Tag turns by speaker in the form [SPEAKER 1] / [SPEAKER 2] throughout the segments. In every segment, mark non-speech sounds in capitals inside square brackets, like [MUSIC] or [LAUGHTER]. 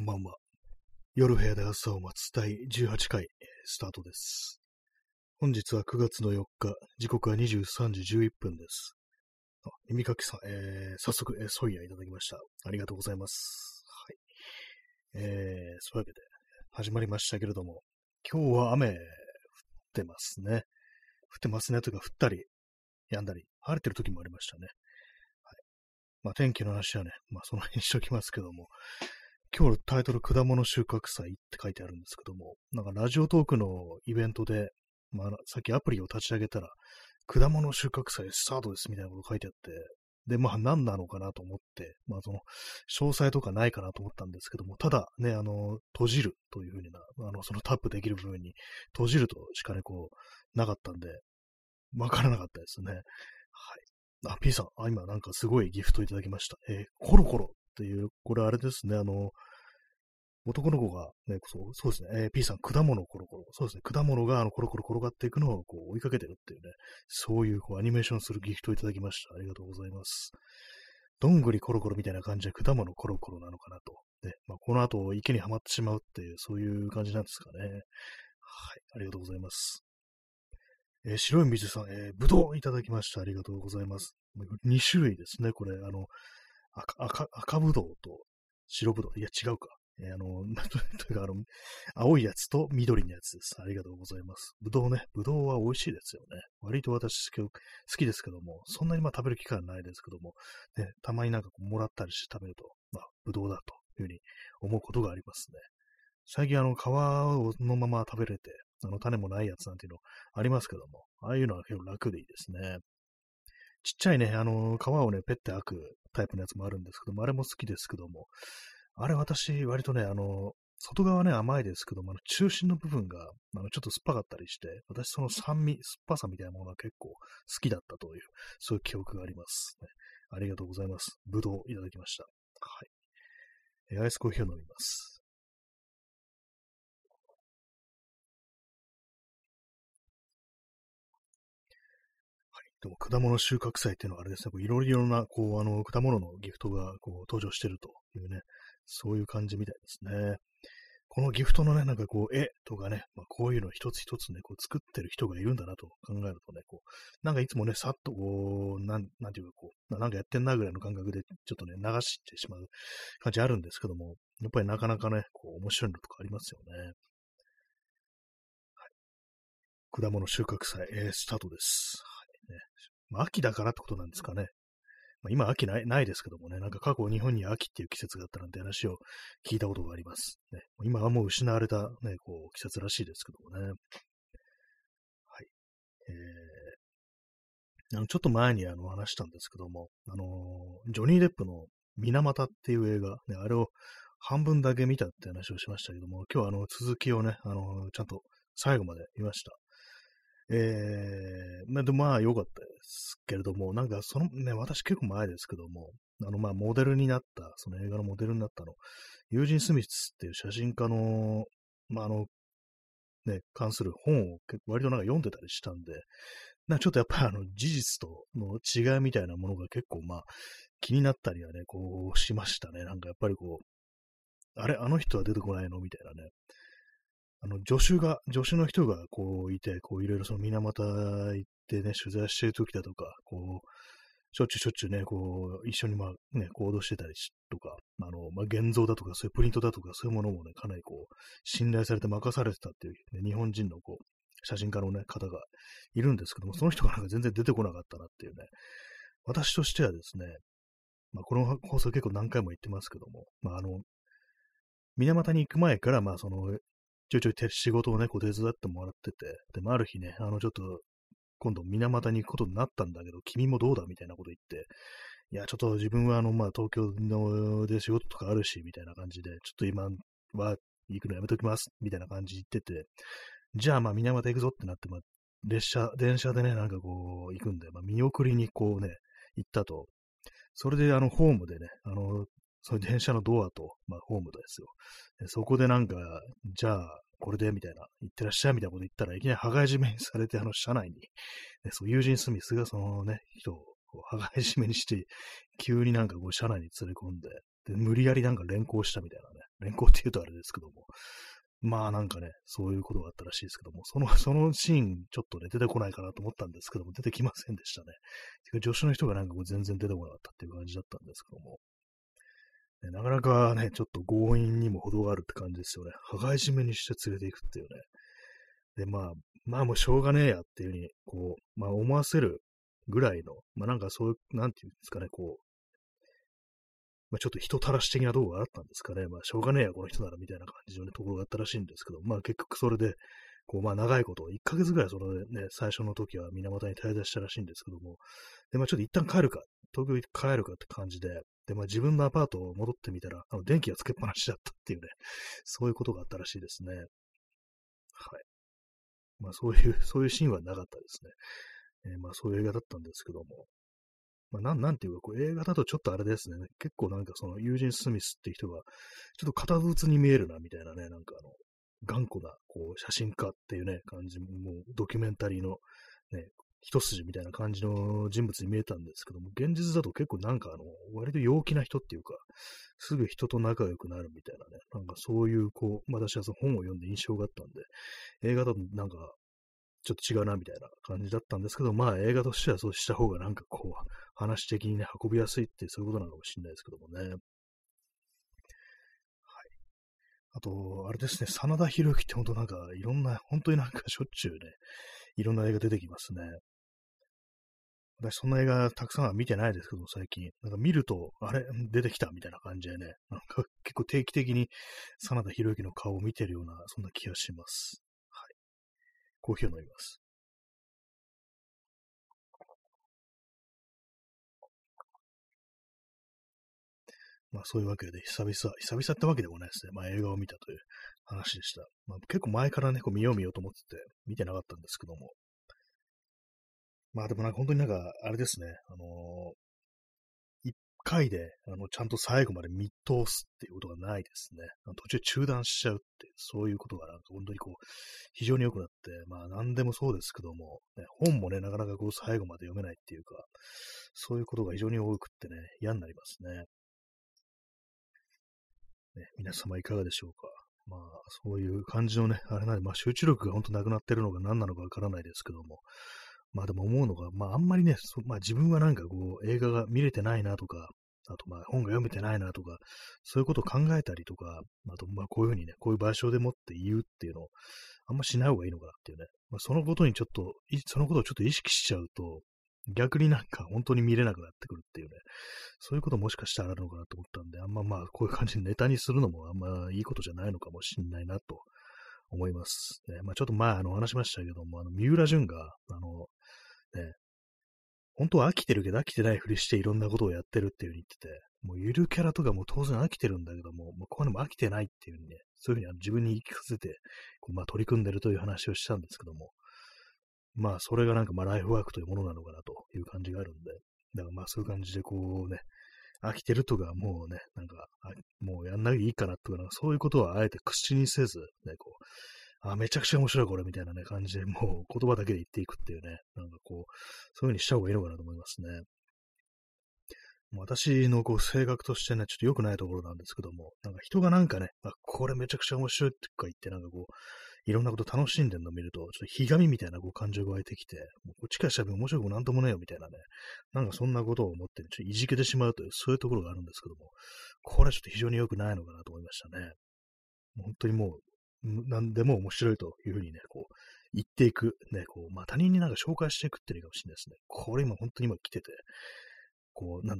[SPEAKER 1] こんばんは。夜部屋で朝を待つ第18回スタートです。本日は9月の4日、時刻は23時11分です。あ、耳かきさん、えー、早速、えー、ソイヤいただきました。ありがとうございます。はい。えー、そういうわけで、始まりましたけれども、今日は雨降ってますね。降ってますねというか、降ったり、止んだり、晴れてる時もありましたね。はい。まあ、天気の話はね、まあ、その辺にしときますけども、今日タイトル、果物収穫祭って書いてあるんですけども、なんかラジオトークのイベントで、まあ、さっきアプリを立ち上げたら、果物収穫祭スタートですみたいなこと書いてあって、で、まあ何なのかなと思って、まあその、詳細とかないかなと思ったんですけども、ただね、あの、閉じるというふうにな、あの、そのタップできる部分に閉じるとしかね、こう、なかったんで、わからなかったですね。はい。あ、P さん、あ、今なんかすごいギフトいただきました。えー、コロコロっていう、これあれですね、あの、男の子が、ね、そうそうですね、えー、P さん、果物コロコロ。そうですね、果物があのコロコロ転がっていくのをこう追いかけてるっていうね、そういうこうアニメーションするギフトをいただきました。ありがとうございます。どんぐりコロコロみたいな感じで果物コロコロなのかなと。で、まあ、この後池にはまってしまうっていう、そういう感じなんですかね。はい、ありがとうございます。えー、白い水さん、えー、ぶどういただきました。ありがとうございます。2種類ですね、これ。あの、赤、赤、赤ぶどうと白ぶどう。いや、違うか。えー、あの、[LAUGHS] というか、あの、青いやつと緑のやつです。ありがとうございます。ぶどうね。ぶどうは美味しいですよね。割と私好きですけども、そんなにまあ食べる機会はないですけども、ね、たまになんかこうもらったりして食べると、まあ、ぶどうだというふうに思うことがありますね。最近あの、皮をのまま食べれて、あの、種もないやつなんていうのありますけども、ああいうのは結構楽でいいですね。ちっちゃいね、あの、皮をね、ペッて開くタイプのやつもあるんですけども、あれも好きですけども、あれ私、割とね、あの、外側ね、甘いですけども、あの中心の部分が、あの、ちょっと酸っぱかったりして、私その酸味、酸っぱさみたいなものは結構好きだったという、そういう記憶があります、ね。ありがとうございます。ぶどういただきました。はい。アイスコーヒーを飲みます。でも果物収穫祭っていうのはあれですね、いろいろな、こう、あの、果物のギフトが、こう、登場してるというね、そういう感じみたいですね。このギフトのね、なんかこう、絵とかね、まあ、こういうの一つ一つね、こう作ってる人がいるんだなと考えるとね、こう、なんかいつもね、さっとこう、なん、なんていうかこう、なんかやってんなぐらいの感覚で、ちょっとね、流してしまう感じあるんですけども、やっぱりなかなかね、こう、面白いのとかありますよね。果物収穫祭、えー、スタートです。まあ、秋だからってことなんですかね。まあ、今秋ないないですけどもね、なんか過去日本に秋っていう季節があったなんて話を聞いたことがあります。ね、今はもう失われた、ね、こう季節らしいですけどもね。はい。えー、あのちょっと前にあの話したんですけども、あのー、ジョニー・デップの水俣っていう映画、ね、あれを半分だけ見たって話をしましたけども、今日はあの続きをね、あのー、ちゃんと最後まで見ました。えー、まあ、でまあ良かったですけれども、なんかそのね、私結構前ですけども、あのまあモデルになった、その映画のモデルになったの、ユージン・スミスっていう写真家の、まああの、ね、関する本を割となんか読んでたりしたんで、なんかちょっとやっぱりあの事実との違いみたいなものが結構まあ気になったりはね、こうしましたね。なんかやっぱりこう、あれ、あの人は出てこないの？みたいなね。あの、助手が、助手の人がこういて、こういろいろその水俣行ってね、取材してる時だとか、こう、しょっちゅうしょっちゅうね、こう、一緒にまあね、行動してたりとか、あの、まあ、現像だとか、そういうプリントだとか、そういうものもね、かなりこう、信頼されて任されてたっていう、ね、日本人のこう、写真家のね、方がいるんですけども、その人がなんか全然出てこなかったなっていうね、私としてはですね、まあ、この放送結構何回も言ってますけども、まあ、あの、水俣に行く前から、まあ、その、ちょいちょい仕事をね、こう手伝ってもらってて、でもある日ね、あの、ちょっと、今度水俣に行くことになったんだけど、君もどうだみたいなこと言って、いや、ちょっと自分はあの、まあ、東京ので仕事とかあるし、みたいな感じで、ちょっと今は行くのやめときます、みたいな感じ言ってて、じゃあまあ、水俣行くぞってなって、まあ、列車、電車でね、なんかこう、行くんで、まあ、見送りにこうね、行ったと。それであの、ホームでね、あの、その電車のドアと、まあ、ホームですよ。そこでなんか、じゃあ、これで、みたいな、行ってらっしゃい、みたいなこと言ったら、いきなり羽交い締めにされて、あの、車内に、ね、そう、友人スミスがそのね、人を羽交い締めにして、急になんかこう、車内に連れ込んで、で、無理やりなんか連行したみたいなね、連行って言うとあれですけども、まあなんかね、そういうことがあったらしいですけども、その、そのシーンちょっとね、出てこないかなと思ったんですけども、出てきませんでしたね。てか助手の人がなんかこう全然出てこなかったっていう感じだったんですけども、ね、なかなかね、ちょっと強引にも程があるって感じですよね。羽交い締めにして連れていくっていうね。で、まあ、まあもうしょうがねえやっていうふうに、こう、まあ思わせるぐらいの、まあなんかそういう、なんていうんですかね、こう、まあ、ちょっと人たらし的なとこがあったんですかね。まあ、しょうがねえや、この人なら、みたいな感じの、ところがあったらしいんですけど、まあ、結局それで、こう、まあ、長いこと、1ヶ月ぐらい、そのね、最初の時は水俣に滞在したらしいんですけども、で、まあ、ちょっと一旦帰るか、東京に帰るかって感じで、で、まあ、自分のアパートを戻ってみたら、あの、電気がつけっぱなしだったっていうね、そういうことがあったらしいですね。はい。まあ、そういう、そういうシーンはなかったですね。えー、まあ、そういう映画だったんですけども、まあ、なん、なんていうか、こう映画だとちょっとあれですね。結構なんかそのユージン・スミスっていう人が、ちょっと堅物に見えるな、みたいなね、なんかあの、頑固な、こう、写真家っていうね、感じ、もうドキュメンタリーの、ね、一筋みたいな感じの人物に見えたんですけども、現実だと結構なんかあの、割と陽気な人っていうか、すぐ人と仲良くなるみたいなね、なんかそういう、こう、私はその本を読んで印象があったんで、映画だとなんかちょっと違うなみたいな感じだったんですけど、まあ映画としてはそうした方がなんかこう、話的にね、運びやすいってそういうことなのかもしれないですけどもね。あと、あれですね、真田広之って本当なんかいろんな、本当になんかしょっちゅうね、いろんな映画出てきますね。私そんな映画たくさんは見てないですけど、最近。なんか見ると、あれ出てきたみたいな感じでね、なんか [LAUGHS] 結構定期的に真田広之の顔を見てるような、そんな気がします。はいコーヒーを飲みます。まあそういうわけで、久々、久々ってわけでもないですね。まあ映画を見たという話でした。まあ結構前からね、こう見よう見ようと思ってて、見てなかったんですけども。まあでもなんか本当になんか、あれですね、あのー、回で、あの、ちゃんと最後まで見通すっていうことがないですね。途中中断しちゃうって、そういうことがなんか本当にこう、非常に良くなって、まあ何でもそうですけども、ね、本もね、なかなかこう最後まで読めないっていうか、そういうことが非常に多くってね、嫌になりますね。ね皆様いかがでしょうか。まあ、そういう感じのね、あれなんで、まあ集中力が本当なくなってるのが何なのかわからないですけども、まあでも思うのが、まああんまりね、まあ自分はなんかこう映画が見れてないなとか、あとまあ本が読めてないなとか、そういうことを考えたりとか、あとまあこういうふうにね、こういう場所でもって言うっていうのをあんましない方がいいのかなっていうね、まあ、そのことにちょっと、そのことをちょっと意識しちゃうと、逆になんか本当に見れなくなってくるっていうね、そういうこともしかしたらあるのかなと思ったんで、あんままあこういう感じでネタにするのもあんまいいことじゃないのかもしんないなと思います。ね、まあちょっと前あの話しましたけども、あの三浦淳が、あの、ね、本当は飽きてるけど飽きてないふりしていろんなことをやってるっていう風に言ってて、もうゆるキャラとかも当然飽きてるんだけども、もうこういうのも飽きてないっていう風にね、そういう風に自分に言い聞かせて、こうまあ取り組んでるという話をしたんですけども、まあそれがなんかまあライフワークというものなのかなという感じがあるんで、だからまあそういう感じでこうね、飽きてるとかもうね、なんか、もうやんないでいいかなとか、なんかそういうことはあえて口にせず、ね、こう、あ、めちゃくちゃ面白いこれみたいなね、感じで、もう言葉だけで言っていくっていうね、なんかこう、そういう風にした方がいいのかなと思いますね。私のこう性格としてね、ちょっと良くないところなんですけども、なんか人がなんかね、あ、これめちゃくちゃ面白いってか言って、なんかこう、いろんなこと楽しんでるのを見ると、ちょっとひがみみたいなこう感情が湧いてきて、もうこっちからしたら面白くもなんともねえよみたいなね、なんかそんなことを思って、ね、ちょっといじけてしまうという、そういうところがあるんですけども、これはちょっと非常に良くないのかなと思いましたね。本当にもう、何でも面白いというふうにね、こう、言っていく、ね、こう、まあ、他人になんか紹介していくっていうかもしれないですね。これ今本当に今来てて、こう、なん、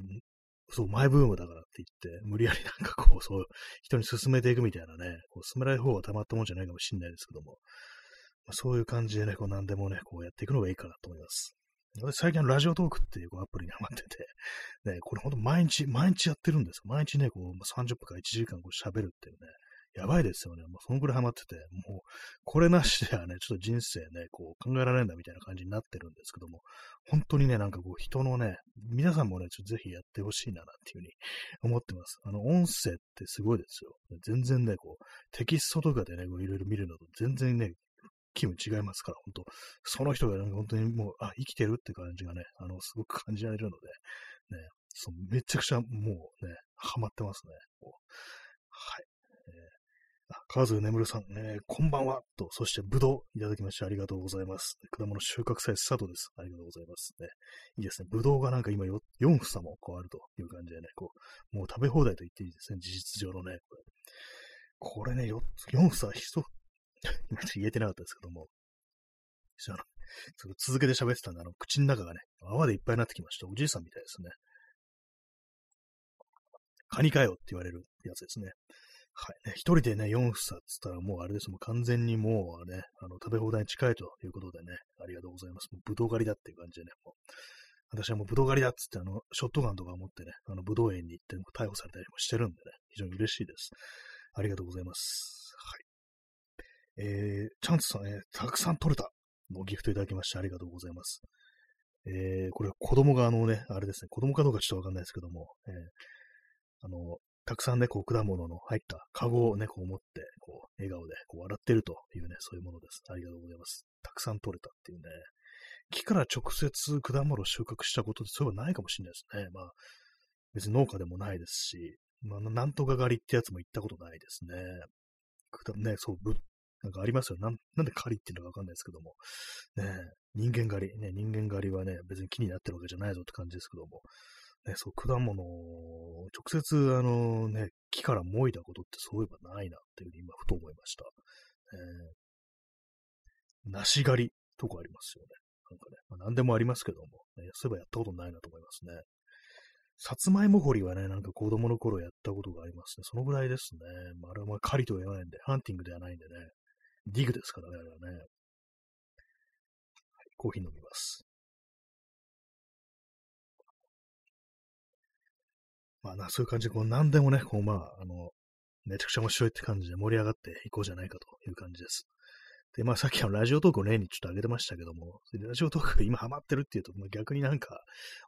[SPEAKER 1] そう、マイブームだからって言って、無理やりなんかこう、そう、人に進めていくみたいなね、こう進めない方がたまったもんじゃないかもしれないですけども、まあ、そういう感じでね、こう何でもね、こうやっていくのがいいかなと思います。私最近ラジオトークっていうこうアプリにハマってて、ね、これほんと毎日、毎日やってるんですよ。毎日ね、こう30分から1時間こう喋るっていうね、やばいですよね。もうそのぐらいハマってて、もう、これなしではね、ちょっと人生ね、こう考えられないんだみたいな感じになってるんですけども、本当にね、なんかこう人のね、皆さんもね、ちょっとぜひやってほしいな、なんていうふうに思ってます。あの、音声ってすごいですよ。全然ね、こう、テキストとかでね、こういろいろ見るのと全然ね、気分違いますから、本当その人が、ね、本当にもう、あ、生きてるって感じがね、あの、すごく感じられるので、ね、そうめちゃくちゃもうね、ハマってますね。はい。あ川津眠さん、えー、こんばんはと、そして、ぶどういただきましてありがとうございます。果物収穫祭スタートです。ありがとうございます。ね、いいですね。ぶどうがなんか今 4, 4房もこうあるという感じでね、こう、もう食べ放題と言っていいですね。事実上のね、これ。これね、4, 4房、一、[LAUGHS] 今言えてなかったですけども、あの続けて喋ってたんで、あの、口の中がね、泡でいっぱいになってきました。おじいさんみたいですね。カニかよって言われるやつですね。はいね。一人でね、4房っつったらもうあれです。もう完全にもうね、あの、食べ放題に近いということでね、ありがとうございます。もう、ぶどう狩りだっていう感じでね、もう、私はもうぶどう狩りだっつって、あの、ショットガンとか持ってね、あの、ぶどう園に行って逮捕されたりもしてるんでね、非常に嬉しいです。ありがとうございます。はい。えー、チャンツさん、えー、たくさん取れた。もうギフトいただきましてありがとうございます。えー、これ子供があのね、あれですね、子供かどうかちょっとわかんないですけども、えー、あの、たくさんね、こう、果物の入ったカゴをね、こう持って、こう、笑顔でこう笑ってるというね、そういうものです。ありがとうございます。たくさん取れたっていうね、木から直接果物を収穫したことってそういうのはないかもしれないですね。まあ、別に農家でもないですし、まあ、なんとか狩りってやつも行ったことないですね。ね、そう、ぶ、なんかありますよ。なん、なんで狩りっていうのかわかんないですけども。ね、人間狩り、ね、人間狩りはね、別に木になってるわけじゃないぞって感じですけども。ね、そう、果物を直接、あのね、木からもいだことってそういえばないなっていうふうに今、ふと思いました。えー、梨狩りとかありますよね。なんかね、まあ、何でもありますけども、ね、そういえばやったことないなと思いますね。さつまいも掘りはね、なんか子供の頃やったことがありますね。そのぐらいですね。まあ、あれはまあ狩りとは言わないんで、ハンティングではないんでね。ディグですからね、あれはね。はい、コーヒー飲みます。まあな、そういう感じで、こう何でもね、こうまあ、あの、めちゃくちゃ面白いって感じで盛り上がっていこうじゃないかという感じです。で、まあさっきのラジオトークを例にちょっと上げてましたけども、ラジオトークが今ハマってるっていうと、まあ、逆になんか、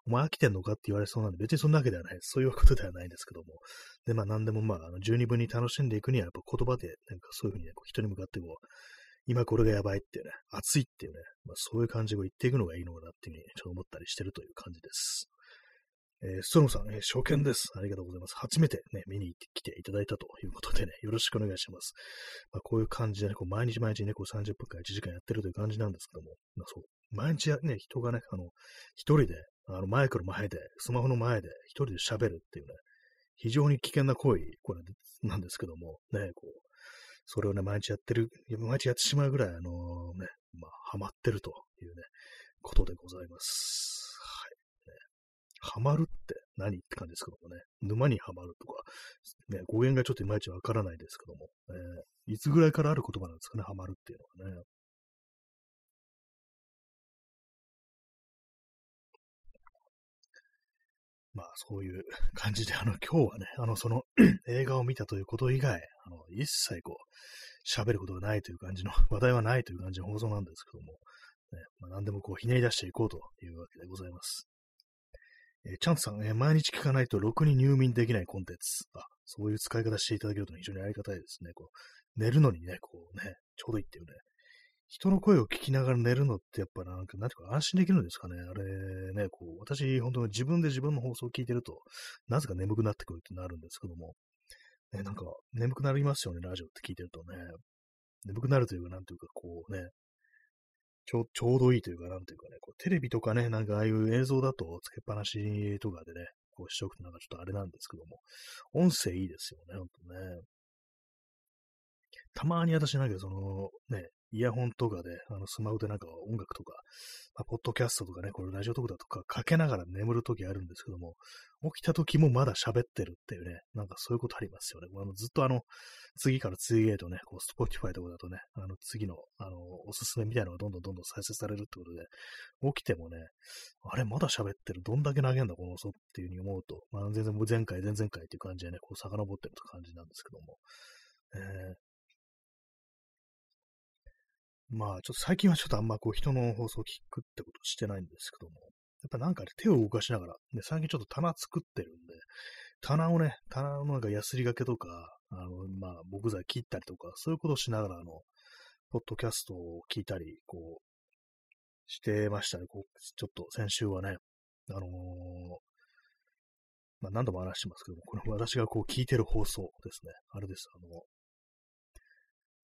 [SPEAKER 1] お前飽きてんのかって言われそうなんで、別にそんなわけではない。そういうことではないんですけども。で、まあ何でもまあ、あの十二分に楽しんでいくには、やっぱ言葉で、なんかそういうふうにね、こう人に向かってこう、今これがやばいっていうね、熱いっていうね、まあそういう感じを言っていくのがいいのかなっていうふうにちょっと思ったりしてるという感じです。えー、ストロムさん、えー、初見です。ありがとうございます。初めてね、見に行ってきていただいたということでね、よろしくお願いします。まあ、こういう感じでね、こう毎日毎日ね、こう30分から1時間やってるという感じなんですけども、まあ、そう、毎日ね、人がね、あの、一人で、あの、マイクの前で、スマホの前で、一人で喋るっていうね、非常に危険な行為、これなんですけども、ね、こう、それをね、毎日やってる、毎日やってしまうぐらい、あのね、まあ、ハマってるというね、ことでございます。ハマるって何って感じですけどもね。沼にはまるとか、ね、語源がちょっといまいちわからないですけども、えー、いつぐらいからある言葉なんですかね、ハマるっていうのはね。まあ、そういう感じで、あの、今日はね、あの、その [CLEARS THROAT] 映画を見たということ以外、あの、一切こう、喋ることがないという感じの、話題はないという感じの放送なんですけども、ね、まあ、何でもこう、ひねり出していこうというわけでございます。えー、チャンスさん、えー、毎日聞かないとろくに入眠できないコンテンツ。あ、そういう使い方していただけると非常にありがたいですね。こう寝るのにね、こうね、ちょうどいいっていうね。人の声を聞きながら寝るのってやっぱなんか、なんていうか安心できるんですかね。あれね、こう、私、本当に自分で自分の放送を聞いてると、なぜか眠くなってくるってなるんですけども、ね、なんか、眠くなりますよね、ラジオって聞いてるとね。眠くなるというか、なんていうか、こうね、ちょちょうどいいというか、なんていうかね、こうテレビとかね、なんかああいう映像だとつけっぱなしとかでね、こうしとくとなんかちょっとあれなんですけども、音声いいですよね、ほんとね。たまに私なんかその、ね、イヤホンとかで、あの、スマホでなんか音楽とか、まあ、ポッドキャストとかね、これラジオトークだとかかけながら眠るときあるんですけども、起きたときもまだ喋ってるっていうね、なんかそういうことありますよね。あのずっとあの、次から次へとね、こう、 Spotify とかだとね、あの、次の、あの、おすすめみたいなのがどんどんどんどん再生されるってことで、起きてもね、あれ、まだ喋ってる、どんだけ長えんだ、この音っていうふうに思うと、まあ、全然前回、前々回っていう感じでね、こう、遡ってるって感じなんですけども、えー、まあ、ちょっと最近はちょっとあんまこう人の放送を聞くってことしてないんですけども、やっぱなんかね、手を動かしながら、ね、最近ちょっと棚作ってるんで、棚をね、棚のなんかヤスリがけとか、あの、まあ、木材切ったりとか、そういうことをしながら、あの、ポッドキャストを聞いたり、こう、してましたね。こう、ちょっと先週はね、あのー、まあ、何度も話してますけども、これ私がこう聞いてる放送ですね。あれです。あの、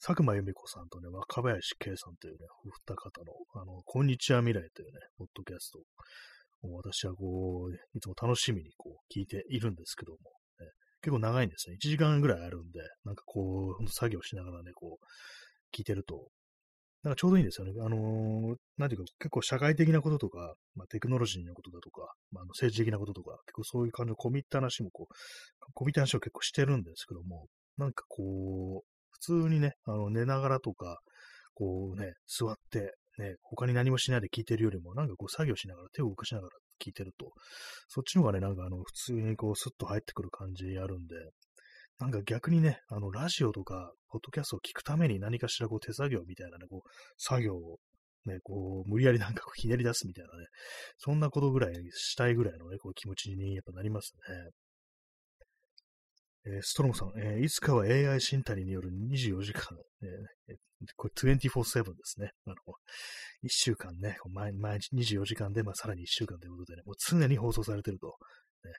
[SPEAKER 1] 佐久間由美子さんとね、若林圭さんというね、お二方の、あの、こんにちは未来というね、ポッドキャストを私はこう、いつも楽しみにこう、聞いているんですけども、ね、結構長いんですね。1時間ぐらいあるんで、なんかこう、作業しながらね、こう、聞いてると、なんかちょうどいいんですよね。あのー、なんていうか、結構社会的なこととか、まあ、テクノロジーのことだとか、まあ、あの政治的なこととか、結構そういう感じの込み入った話もこう、込み入った話を結構してるんですけども、なんかこう、普通にね、あの寝ながらとか、こうね、座って、ね、他に何もしないで聞いてるよりも、なんかこう作業しながら、手を動かしながら聞いてると、そっちの方がね、なんかあの、普通にこう、スッと入ってくる感じあるんで、なんか逆にね、あの、ラジオとか、ポッドキャストを聞くために何かしらこう手作業みたいなね、こう、作業をね、こう、無理やりなんかこうひねり出すみたいなね、そんなことぐらいしたいぐらいのね、こう気持ちにやっぱなりますね。えー、ストロムさん、えー、いつかは AI 新谷による24時間、えー、これ24-7ですね。あの、1週間ね、毎毎日24時間で、まあ、さらに1週間ということでね、もう常に放送されてると。ね、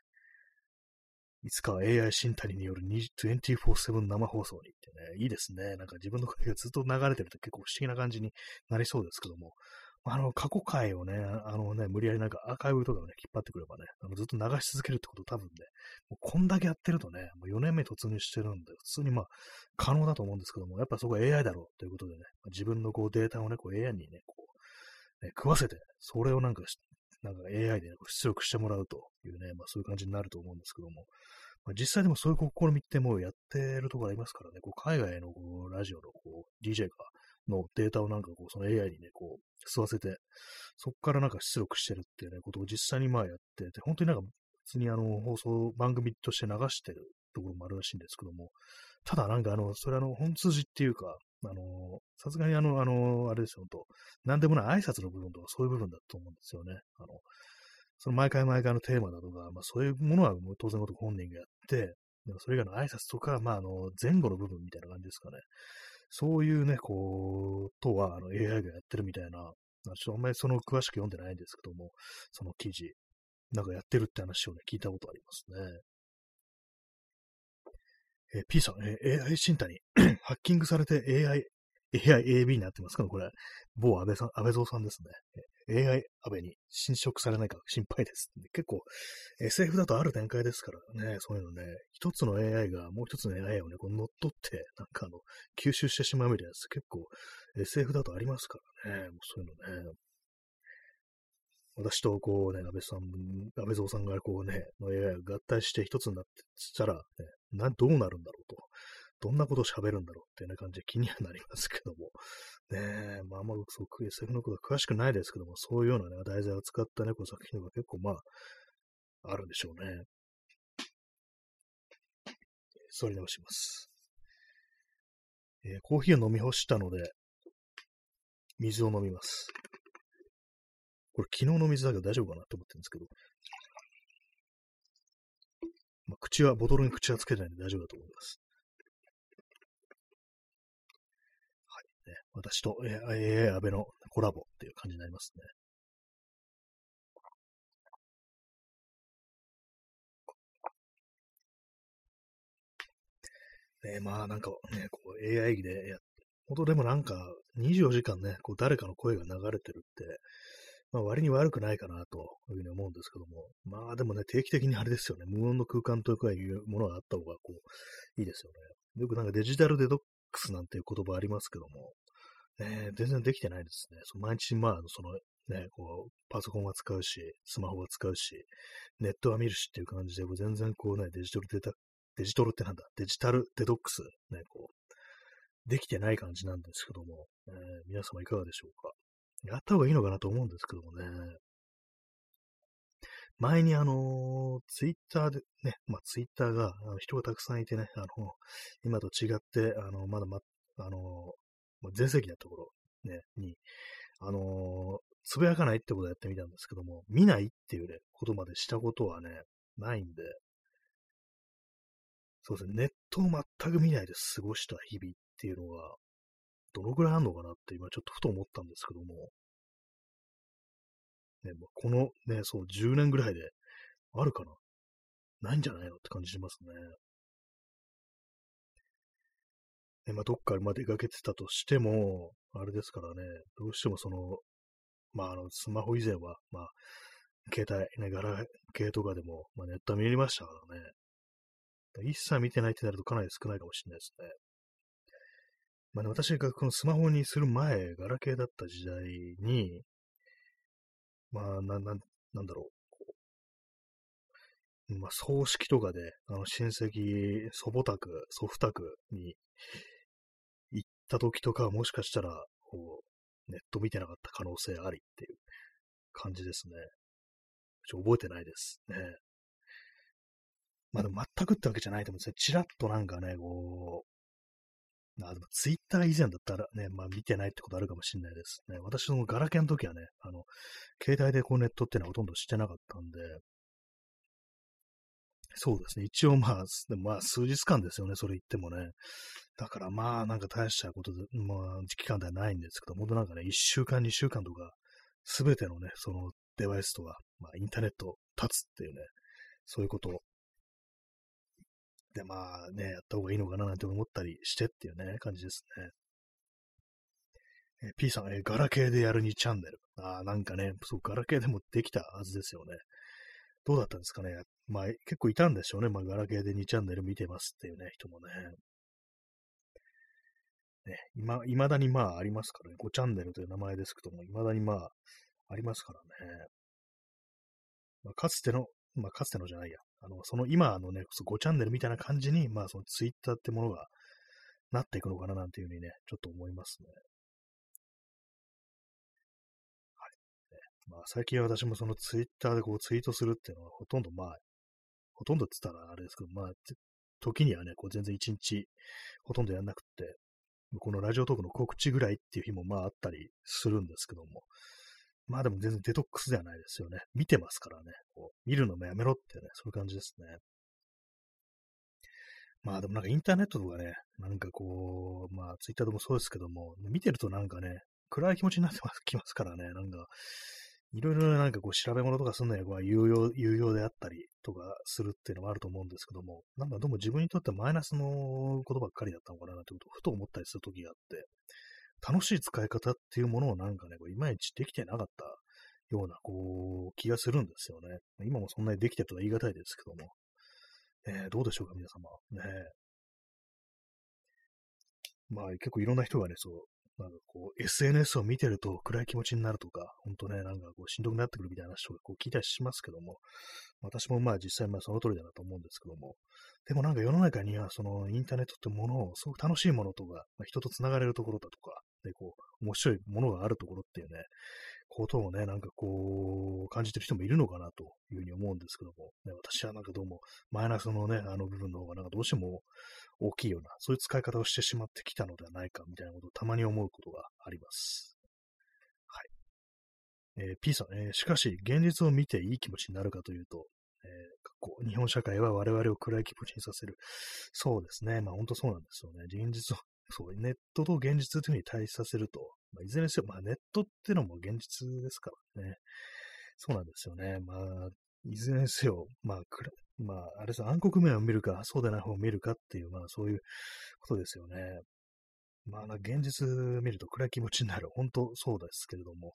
[SPEAKER 1] いつかは AI 新谷による24-7生放送にってね、いいですね。なんか自分の声がずっと流れてると結構不思議な感じになりそうですけども、あの、過去回をね、あのね、無理やりなんかアーカイブとかをね、引っ張ってくればね、あのずっと流し続けるってこと多分ね、もうこんだけやってるとね、もう4年目突入してるんで、普通にまあ、可能だと思うんですけども、やっぱそこは AI だろうということでね、自分のこうデータをね、こう AI にね、こう、ね、食わせて、それをなんか、なんか AI で、出力してもらうというね、まあそういう感じになると思うんですけども、まあ、実際でもそういう試みってもうやってるところありますからね、こう海外のこうラジオのこう DJ がのデータをなんかこう、その AI にね、こう、吸わせて、そこからなんか出力してるっていうね、ことを実際にまあやってて、本当になんか、普通にあの、放送番組として流してるところもあるらしいんですけども、ただなんかあの、それあの、本筋っていうか、あの、さすがにあの、あの、あれですよ、本当なんでもない挨拶の部分とかそういう部分だと思うんですよね。あの、その毎回毎回のテーマだとか、まあそういうものはもう当然のこと本人がやって、でもそれ以外の挨拶とか、まああの、前後の部分みたいな感じですかね。そういうね、こう、とは、あの、AI がやってるみたいな、ちょっとあんまりその詳しく読んでないんですけども、その記事、なんかやってるって話をね、聞いたことありますね。え P さん、え AI 身体に、[CLEARS THROAT] ハッキングされて AI AIAB になってますかこれ、某安倍さん、安倍蔵さんですね。AI 安倍に侵食されないか心配です。結構、SF だとある展開ですからね、そういうのね、一つの AI がもう一つの AI をね、こう乗っ取って、なんかあの、吸収してしまうみたいなやつ、結構 SF だとありますからね、もうそういうのね。私とこうね、安倍さん、安倍蔵さんがこうね、の AI が合体して一つになってたら、ね、などうなるんだろうと。どんなこと喋るんだろうっていうような感じで気にはなりますけども。ねえ、まあ、あんまそう、SF のことは詳しくないですけども、そういうようなね、題材を使ったね、この作品が結構まあ、あるんでしょうね。座り直します。えー、コーヒーを飲み干したので、水を飲みます。これ昨日の水だけど大丈夫かなって思ってるんですけど。まあ、口は、ボトルに口はつけないんで大丈夫だと思います。私と AI 安倍のコラボっていう感じになりますね。ねまあなんかね、こう AI でや、本当でもなんか24時間ね、こう誰かの声が流れてるって、まあ割に悪くないかなというふうに思うんですけども、まあでもね、定期的にあれですよね、無音の空間というかいうものがあった方がこう、いいですよね。よくなんかデジタルデトックスなんていう言葉ありますけども、ね、全然できてないですね。そ毎日、まあ、そのね、こう、パソコンは使うし、スマホは使うし、ネットは見るしっていう感じで、全然こうね、デジタルデータ、デジタルってなんだ、デジタルデトックス、ね、こう、できてない感じなんですけども、えー、皆様いかがでしょうか？やった方がいいのかなと思うんですけどもね。前にあの、ツイッターでね、まあツイッターが、あの人がたくさんいてね、あの、今と違って、あの、まだま、あの全盛期のところ、ね、に、あの、つぶやかないってことをやってみたんですけども、見ないっていうね、ことまでしたことはね、ないんで、そうですね、ネットを全く見ないで過ごした日々っていうのが、どのくらいあるのかなって今ちょっとふと思ったんですけども、ね、まこのね、そう、10年ぐらいで、あるかなないんじゃないのって感じしますね。ね、まあ、どっかまで出かけてたとしても、あれですからね、どうしてもその、まあ、あの、スマホ以前は、まあ、携帯、ね、ガラケーとかでも、まあ、ネット見れましたからね。一切見てないってなるとかなり少ないかもしれないですね。まあね、私がこのスマホにする前、ガラケーだった時代に、まあ、な、な、なんだろう。まあ、葬式とかで、あの、親戚、祖母宅、祖父宅にた時とかは、もしかしたら、こう、ネット見てなかった可能性ありっていう感じですね。ちょ覚えてないですね。まあでも全くってわけじゃないと思うんですね。ちらっとなんかね、こう、あでもツイッター以前だったらね、まあ見てないってことあるかもしれないですね。私のガラケーの時はね、あの、携帯でこうネットっていうのはほとんどしてなかったんで、そうですね。一応まあ、でもまあ数日間ですよね、それ言ってもね。だからまあ、なんか大したことで、まあ、期間ではないんですけど、本当なんかね、一週間、二週間とか、すべてのね、そのデバイスとか、まあ、インターネット立つっていうね、そういうことで、まあね、やった方がいいのかななんて思ったりしてっていうね、感じですね。え P さん、えガラケーでやる2チャンネル。ああ、なんかね、そう、ガラケーでもできたはずですよね。どうだったんですかね？まあ、結構いたんでしょうね。まあ、ガラケーで2チャンネル見てますっていうね、人もね。ね、今、未だにまあありますからね。5チャンネルという名前ですけども、未だにまあありますからね。まあ、かつての、まあ、かつてのじゃないや。あの、その今のね、5チャンネルみたいな感じに、まあ、そのツイッターってものがなっていくのかななんていうふうにね、ちょっと思いますね。はい。まあ、最近私もそのツイッターでこうツイートするっていうのはほとんどまあ、ほとんどって言ったらあれですけど、まあ、時にはね、こう全然一日ほとんどやんなくって、このラジオトークの告知ぐらいっていう日もまああったりするんですけども、まあでも全然デトックスではないですよね。見てますからね。こう見るのもやめろってね、そういう感じですね。まあでもなんかインターネットとかね、なんかこう、まあツイッターでもそうですけども、見てるとなんかね、暗い気持ちになってき [LAUGHS] ますからね、なんか、いろいろなんかこう調べ物とかすんのには有用、有用であったりとかするっていうのもあると思うんですけども、なんかどうも自分にとってマイナスのことばっかりだったのかなってことをふと思ったりするときがあって、楽しい使い方っていうものをなんかね、こういまいちできてなかったような、こう、気がするんですよね。今もそんなにできてるとは言い難いですけども。えー、どうでしょうか、皆様。ねまあ、結構いろんな人がね、そう、なんかこう、SNS を見てると暗い気持ちになるとか、本当ね、なんかこう、しんどくなってくるみたいな人がこう聞いたりしますけども、私もまあ実際まあその通りだなと思うんですけども、でもなんか世の中にはそのインターネットってものを、すごく楽しいものとか、まあ、人と繋がれるところだとか、で、こう、面白いものがあるところっていうね、ことをね、なんかこう、感じてる人もいるのかなというふうに思うんですけども、ね、私はなんかどうも、マイナスのね、あの部分の方がなんかどうしても大きいような、そういう使い方をしてしまってきたのではないか、みたいなことをたまに思うことがあります。はい。えー、P さん、えー、しかし、現実を見ていい気持ちになるかというと、えー、日本社会は我々を暗い気持ちにさせる。そうですね。まあ本当そうなんですよね。現実をそう、ネットと現実というふうに対比させると、まあ、いずれにせよ、まあ、ネットっていうのも現実ですからね。そうなんですよね。まあ、いずれにせよ、まあ、まあ、あれさ、暗黒面を見るか、そうでない方を見るかっていう、まあ、そういうことですよね。まあ、現実見ると暗い気持ちになる。本当そうですけれども。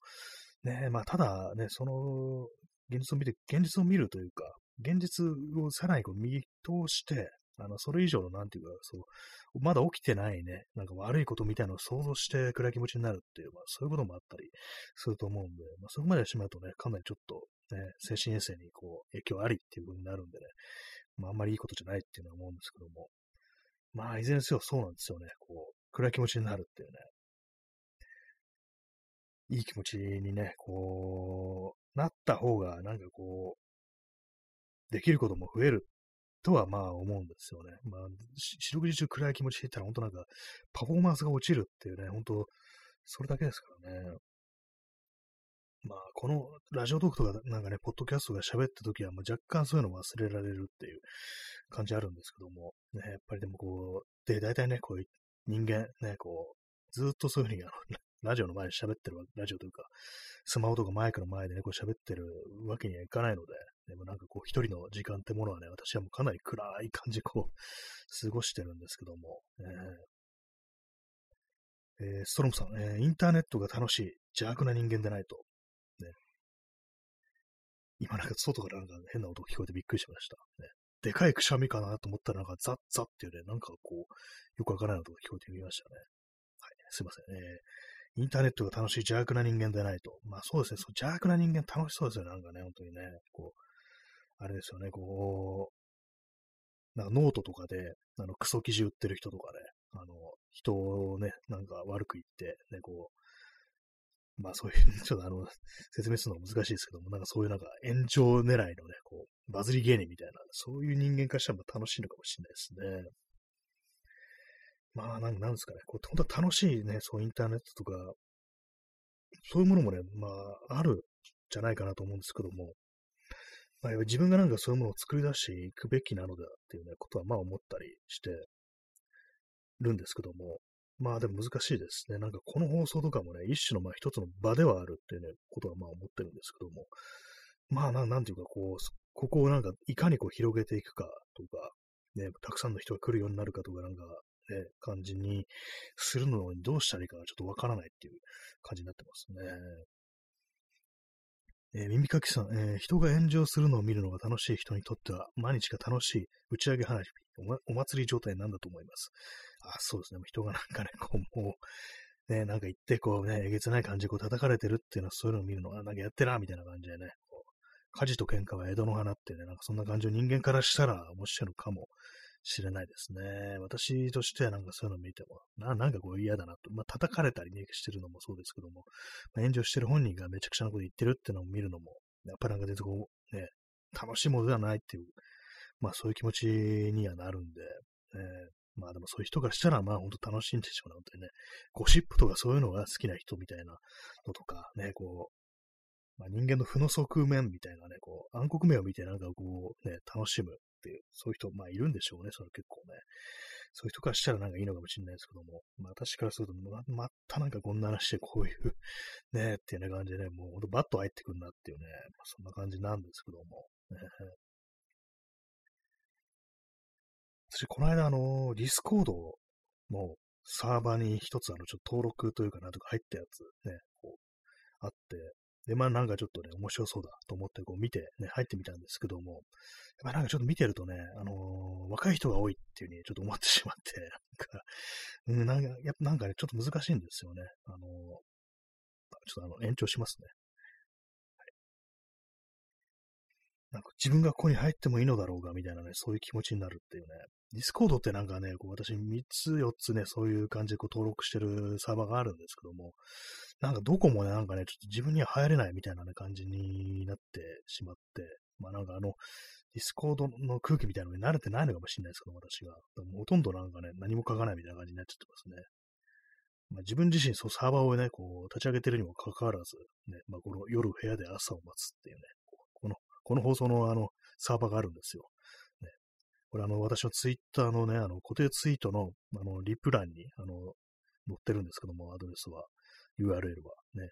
[SPEAKER 1] ね、まあ、ただね、その、現実を見て、現実を見るというか、現実をさらにこう見通して、あの、それ以上の、なんていうか、そう、まだ起きてないね、なんか悪いことみたいなのを想像して暗い気持ちになるっていう、まあそういうこともあったりすると思うんで、まあそこまでしまうとね、かなりちょっとね、精神衛生にこう影響ありっていう風になるんでね、まああんまりいいことじゃないっていうのは思うんですけども、まあいずれにせよそうなんですよね、こう、暗い気持ちになるっていうね、いい気持ちにね、こう、なった方が、なんかこう、できることも増えるとはまあ思うんですよね。まあ、四六時中暗い気持ちでいたら本当なんかパフォーマンスが落ちるっていうね、本当それだけですからね。まあ、このラジオトークとかなんかね、ポッドキャストが喋った時は、まあ、若干そういうの忘れられるっていう感じあるんですけども、ね、やっぱりでもこう、で、大体ね、こういう人間ね、こう、ずっとそういうふうにあの、ラジオの前で喋ってるわけラジオというか、スマホとかマイクの前でね、こう喋ってるわけにはいかないので、でもなんかこう一人の時間ってものはね、私はもうかなり暗い感じこう、[LAUGHS] 過ごしてるんですけども、えー、えー、ストロムさん、えー、インターネットが楽しい、邪悪な人間でないと。ね。今なんか外からなんか変な音が聞こえてびっくりしました。ね。でかいくしゃみかなと思ったらなんかザッザッっていうね、なんかこう、よくわからない音が聞こえてみましたね。はい、すいません。えー、インターネットが楽しい邪悪な人間でないと。まあそうですね、そう邪悪な人間楽しそうですよね、なんかね、本当にね。こう、あれですよね、こう、なんかノートとかで、あの、クソ記事売ってる人とかね、あの、人をね、なんか悪く言って、ね、こう、まあそういう、[LAUGHS] ちょっとあの、説明するのが難しいですけども、なんかそういうなんか炎上狙いのね、こう、バズり芸人みたいな、そういう人間からしたら楽しいのかもしれないですね。まあ、なんなんですかね、こう、本当は楽しいね、そうインターネットとか、そういうものもね、まあ、あるじゃないかなと思うんですけども、まあ、自分がなんかそういうものを作り出していくべきなのだっていうね、ことはまあ思ったりしてるんですけども、まあでも難しいですね。なんかこの放送とかもね、一種のまあ一つの場ではあるっていうね、ことはまあ思ってるんですけども、まあななんていうかこう、ここをなんかいかにこう広げていくかとか、ね、たくさんの人が来るようになるかとか、なんかね、感じにするのにどうしたらいいかちょっとわからないっていう感じになってますね。えー、耳かきさん、えー、人が炎上するのを見るのが楽しい人にとっては、毎日が楽しい打ち上げ花火お、お祭り状態なんだと思います。あ、そうですね。人がなんかね、こう、もう、ね、なんか言って、こうね、えげつない感じでこう叩かれてるっていうのは、そういうのを見るのは、なんかやってら、みたいな感じでね、こう火事と喧嘩は江戸の花ってね、なんかそんな感じを人間からしたら面白いのかもしれないですね。私としてはなんかそういうの見ても、ななんかこう嫌だなと。まあ、叩かれたりね、してるのもそうですけども、まあ、炎上してる本人がめちゃくちゃなこと言ってるっていうのを見るのも、やっぱりなんか全然こう、ね、楽しいものではないっていう、まあそういう気持ちにはなるんで、えー、まあでもそういう人からしたら、まあ本当楽しんでしょうね、本当にね。ゴシップとかそういうのが好きな人みたいなのとか、ね、こう、まあ、人間の負の側面みたいなね、こう、暗黒面を見てなんかこう、ね、楽しむっていう、そういう人、まあいるんでしょうね、それ結構ね。そういう人からしたらなんかいいのかもしれないですけども、まあ私からすると、ま、またなんかこんな話でこういう [LAUGHS] ね、っていうね感じでね、もうほんとバッと入ってくんなっていうね、まあ、そんな感じなんですけども、ね、私、この間、あの、 Discord のサーバーに一つ、あの、ちょっと登録というか、なとか入ったやつ、ね、こう、あって、で、まあなんかちょっとね、面白そうだと思ってこう見てね、入ってみたんですけども、まあなんかちょっと見てるとね、あのー、若い人が多いっていうふうにちょっと思ってしまって、[LAUGHS] なんか、うん、なんか、やっぱなんかね、ちょっと難しいんですよね。あのー、ちょっとあの、延長しますね。なんか自分がここに入ってもいいのだろうか、みたいなね、そういう気持ちになるっていうね。 Discordってなんかね、こう私3つ4つね、そういう感じでこう登録してるサーバーがあるんですけども、なんかどこもね、なんかね、ちょっと自分には入れないみたいな、ね、感じになってしまって、まあなんかあの、 Discordの空気みたいなのに慣れてないのかもしれないですけど、私が。ほとんどなんかね、何も書かないみたいな感じになっちゃってますね。まあ、自分自身、そう、サーバーをね、こう、立ち上げてるにもかかわらず、ね、まあ、この夜部屋で朝を待つっていうね、この放送のあの、サーバーがあるんですよ。ね、これあの、私のツイッターのね、あの、固定ツイートの、あの、リプ欄に、あの、載ってるんですけども、アドレスは、URL はね。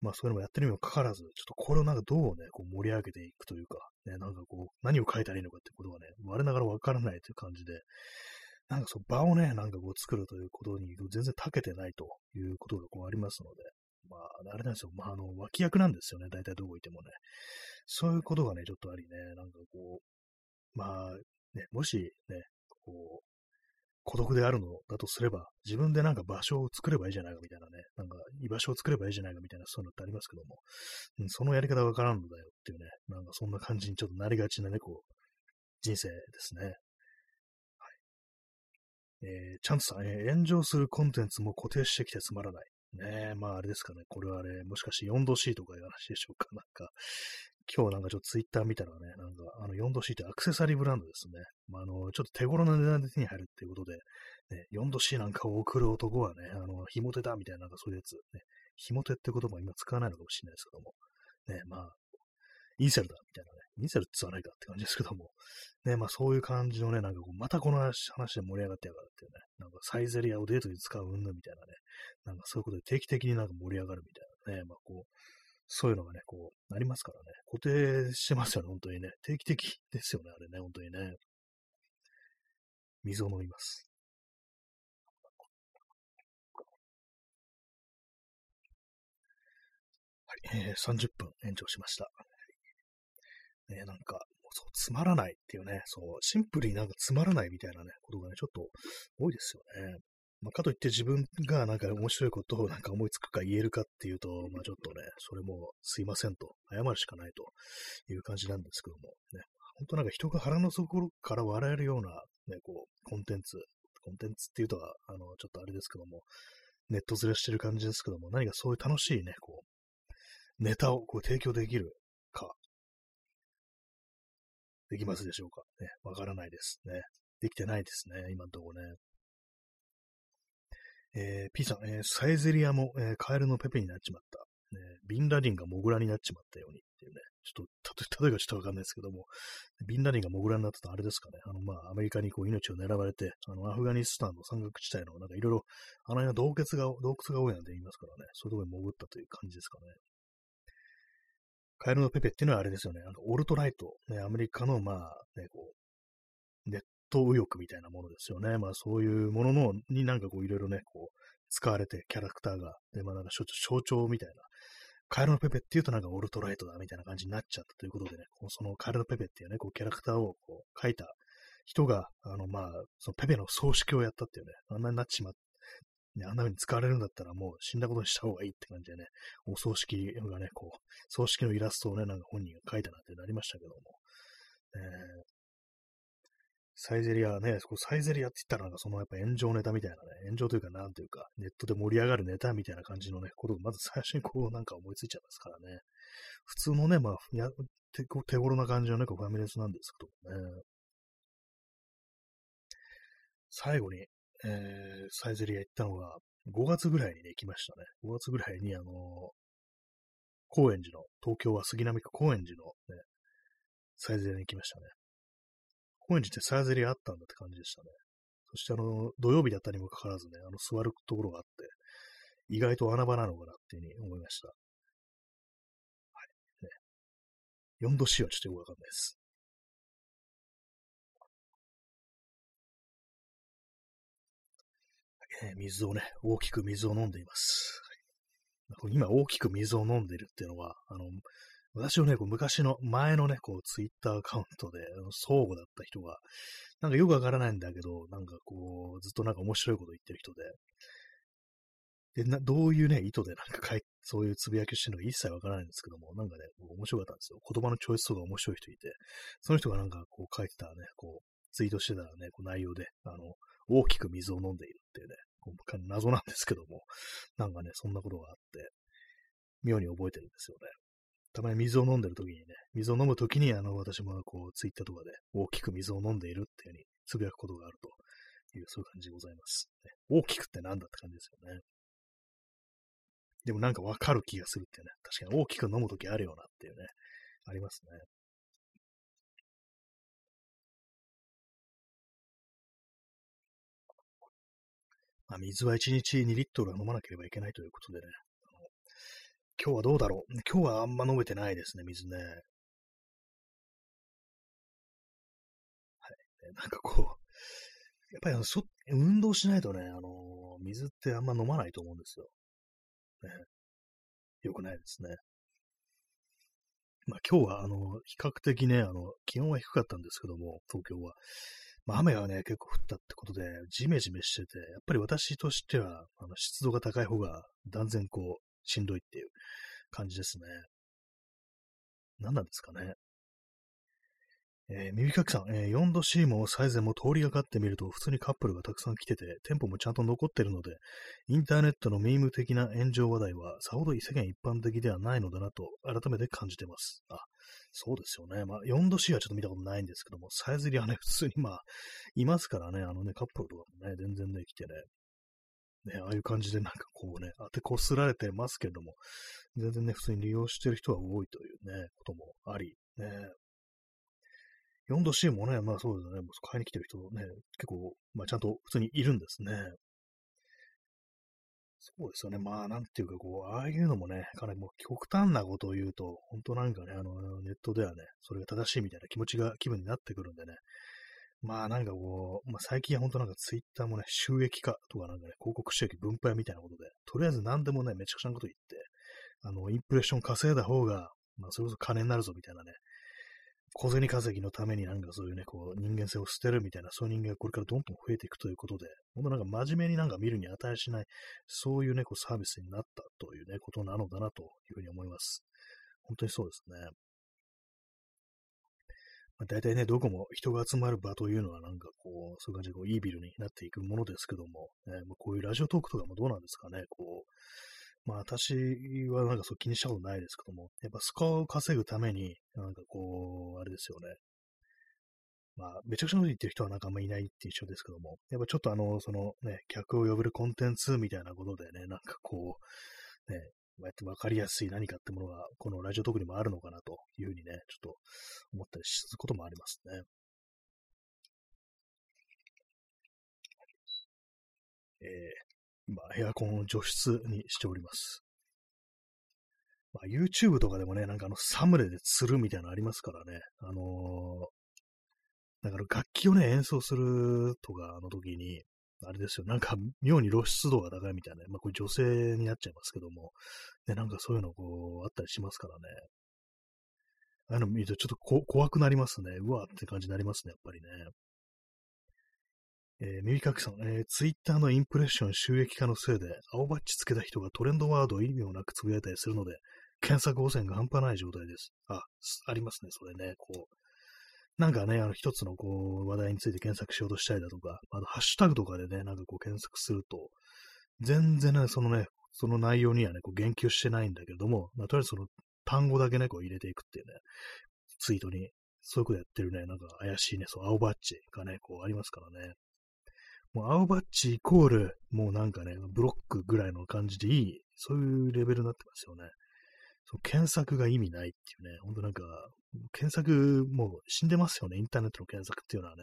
[SPEAKER 1] まあそういうのもやってるにもかかわらず、ちょっとこれをなんかどうね、こう盛り上げていくというか、ね、なんかこう、何を書いたらいいのかってことはね、我ながらわからないという感じで、なんかそう、場をね、なんかこう作るということに全然長けてないということがこうありますので、まあ、あれなんですよ。まあ、あの、脇役なんですよね。大体どこいてもね。そういうことがね、ちょっとありね、なんかこう、まあ、ね、もしね、こう、孤独であるのだとすれば、自分でなんか場所を作ればいいじゃないかみたいなね、なんか居場所を作ればいいじゃないかみたいなそういうのってありますけども、うん、そのやり方わからんのだよっていうね、なんかそんな感じにちょっとなりがちなね、こう、人生ですね。えー、チャンツさん、えー、炎上するコンテンツも固定してきてつまらない。ねえ、まああれですかね。これはね、もしかして 4°C とかいう話でしょうか。なんか、今日なんかちょっとツイッター見たらね、なんかあの 4°C ってアクセサリーブランドですね。まあ、あの、ちょっと手頃な値段で手に入るっていうことで、ね、4°C なんかを送る男はね、あの、ひも手だみたいななんかそういうやつ、ね、ひも手って言葉も今使わないのかもしれないですけども、ね、まあ、インセルだみたいなね、ミゼルっつはないかって感じですけども、[LAUGHS] ね、まあそういう感じのね、なんかこう、またこの話で盛り上がってやがるっていうね、なんかサイゼリアをデートに使うんだみたいなね、なんかそういうことで定期的になんか盛り上がるみたいなね、まあこう、そういうのがね、こう、なりますからね、固定してますよね、本当にね。定期的ですよね、あれね、本当にね。水を飲みます。はい、えー、30分延長しました。ね、なんか、そうつまらないっていうね、そう、シンプルになんかつまらないみたいなね、ことがね、ちょっと多いですよね。まあ、かといって自分がなんか面白いことをなんか思いつくか言えるかっていうと、まあちょっとね、それもすいませんと、謝るしかないという感じなんですけども、ね、本当なんか人が腹の底から笑えるような、ね、こう、コンテンツ、コンテンツっていうとは、あの、ちょっとあれですけども、ネットずれしてる感じですけども、何かそういう楽しいね、こう、ネタをこう提供できるか、できますでしょうかね、わからないですね。できてないですね、今のところね。えー、P さん、えー、サイゼリアも、えー、カエルのペペになっちまった。ね、ビンラディンがモグラになっちまったようにっていうね、ちょっと、例えばちょっとわかんないですけども、ビンラディンがモグラになったとあれですかね、あの、まあ、アメリカにこう命を狙われて、あの、アフガニスタンの山岳地帯の、なんかいろいろ、あの辺は洞窟が、洞窟が多いなんて言いますからね、そういうところに潜ったという感じですかね。カエルのペペっていうのはあれですよね、あのオルトライト、ね、アメリカの、まあ、ね、こう、ネット右翼みたいなものですよね。まあそういうもののになんかこういろいろね、こう、使われて、キャラクターが。で、まあなんか象徴みたいな。カエルのペペっていうとなんかオルトライトだみたいな感じになっちゃったということでね、そのカエルのペペっていうね、こうキャラクターをこう描いた人が、あのまあ、そのペペの葬式をやったっていうね、あんなになっちまって、ね、あんな風に使われるんだったらもう死んだことにした方がいいって感じでね、お葬式がね、こう、葬式のイラストをね、なんか本人が描いたなんてなりましたけども、えー、サイゼリアね、サイゼリアって言ったらなんかそのやっぱ炎上ネタみたいなね、炎上というかなんというか、ネットで盛り上がるネタみたいな感じのね、ことをまず最初にこうなんか思いついちゃいますからね。普通のね、まあ、や手手頃な感じのね、こうファミレスなんですけどもね。最後に、えー、サイゼリア行ったのが5月ぐらいにね、行きましたね。5月ぐらいにあのー、高円寺の、東京は杉並区高円寺のね、サイゼリアに行きましたね。高円寺ってサーゼリアあったんだって感じでしたね。そしてあの、土曜日だったにもかかわらずね、あの、座るところがあって、意外と穴場なのかなっていうふうに思いました。はい。ね。4度 C はちょっとよくわかんないです。水をね、大きく水を飲んでいます。今大きく水を飲んでいるっていうのは、あの、私のね、こう昔の前のね、こう、ツイッターアカウントで、相互だった人が、なんかよくわからないんだけど、なんかこう、ずっとなんか面白いこと言ってる人で、で、などういうね、意図でなんか書いそういうつぶやきをしてるのか一切わからないんですけども、なんかね、面白かったんですよ。言葉のチョイスとか面白い人いて、その人がなんかこう書いてたね、こう、ツイートしてたね、こう内容で、あの、大きく水を飲んでいるっていうね、謎なんですけども、なんかね、そんなことがあって、妙に覚えてるんですよね。たまに水を飲んでる時にね、水を飲む時に、あの、私もこう、ツイッターとかで大きく水を飲んでいるっていうふうにつぶやくことがあるという、そういう感じでございます。ね、大きくってなんだって感じですよね。でもなんかわかる気がするっていうね、確かに大きく飲む時あるよなっていうね、ありますね。まあ、水は1日2リットルは飲まなければいけないということでね、今日はどうだろう？今日はあんま飲めてないですね、水ね。はい。なんかこう、やっぱりあのそ運動しないとね、あの水ってあんま飲まないと思うんですよ。ね。よくないですね。まあ今日はあの、比較的ね、あの、気温は低かったんですけども、東京は。まあ雨がね、結構降ったってことで、ジメジメしてて、やっぱり私としては、あの湿度が高い方が断然こう、しんどいっていう感じですね。何なんですかね。えー、耳かきさん、えー、4度 C もサイゼも通りがかってみると、普通にカップルがたくさん来てて、店舗もちゃんと残ってるので、インターネットのミーム的な炎上話題は、さほど異世間一般的ではないのだなと、改めて感じてます。あ、そうですよね。まあ、4度 C はちょっと見たことないんですけども、サイズリはね、普通にまあ、いますからね、あのね、カップルとかもね、全然ね、来てね、ね、ああいう感じでなんかこうね、当てこすられてますけども、全然ね、普通に利用してる人は多いというね、こともあり、ね。4度 C もね、まあそうですね、買いに来てる人ね、結構、まあちゃんと普通にいるんですね。そうですよね。まあ、なんていうか、こう、ああいうのもね、かなりもう極端なことを言うと、本当なんかね、あの、ネットではね、それが正しいみたいな気持ちが、気分になってくるんでね、まあなんかこう、まあ最近は本当なんかツイッターもね、収益化とかなんかね、広告収益分配みたいなことで、とりあえず何でもね、めちゃくちゃなこと言って、あの、インプレッション稼いだ方が、まあ、それこそ金になるぞみたいなね、小銭稼ぎのためになんかそういうね、こう、人間性を捨てるみたいな、そういう人間がこれからどんどん増えていくということで、本当なんか真面目になんか見るに値しない、そういうね、こう、サービスになったというね、ことなのだなというふうに思います。本当にそうですね。まあ、大体ね、どこも人が集まる場というのはなんかこう、そういう感じでこういいビルになっていくものですけども、えまあ、こういうラジオトークとかもどうなんですかね、こう、まあ私はなんかそう気にしたことないですけども、やっぱスコアを稼ぐために、なんかこう、あれですよね。まあ、めちゃくちゃのこと言ってる人はなんかあんまいないっていう印象ですけども、やっぱちょっとあの、そのね、客を呼べるコンテンツみたいなことでね、なんかこう、ね、こうやって分かりやすい何かってものが、このラジオトークにもあるのかなというふうにね、ちょっと思ったりすることもありますね。えー、今、エアコンを除湿にしております。まあ、YouTube とかでもね、なんかあの、サムネで釣るみたいなのありますからね。あのー、だから楽器をね、演奏するとかの時に、あれですよ、なんか妙に露出度が高いみたいな、ねまあこれ女性になっちゃいますけども、ね、なんかそういうのこう、あったりしますからね。ああいうの見るとちょっとこ怖くなりますね。うわーって感じになりますね、やっぱりね。えー、耳かきさん、えー、ツイッターのインプレッション収益化のせいで、青バッチつけた人がトレンドワードを意味もなくつぶやいたりするので、検索汚染が半端ない状態です。あ、ありますね、それね。こう、なんかね、あの、一つのこう、話題について検索しようとしたりだとか、あと、ハッシュタグとかでね、なんかこう検索すると、全然ね、そのね、その内容にはね、こう言及してないんだけれども、まあ、とりあえずその単語だけね、こう入れていくっていうね、ツイートに、そういうことやってるね、なんか怪しいね、そう、青バッジがね、こうありますからね。もう青バッジイコール、もうなんかね、ブロックぐらいの感じでいい、そういうレベルになってますよね。その検索が意味ないっていうね、ほんとなんか、検索もう死んでますよね、インターネットの検索っていうのはね。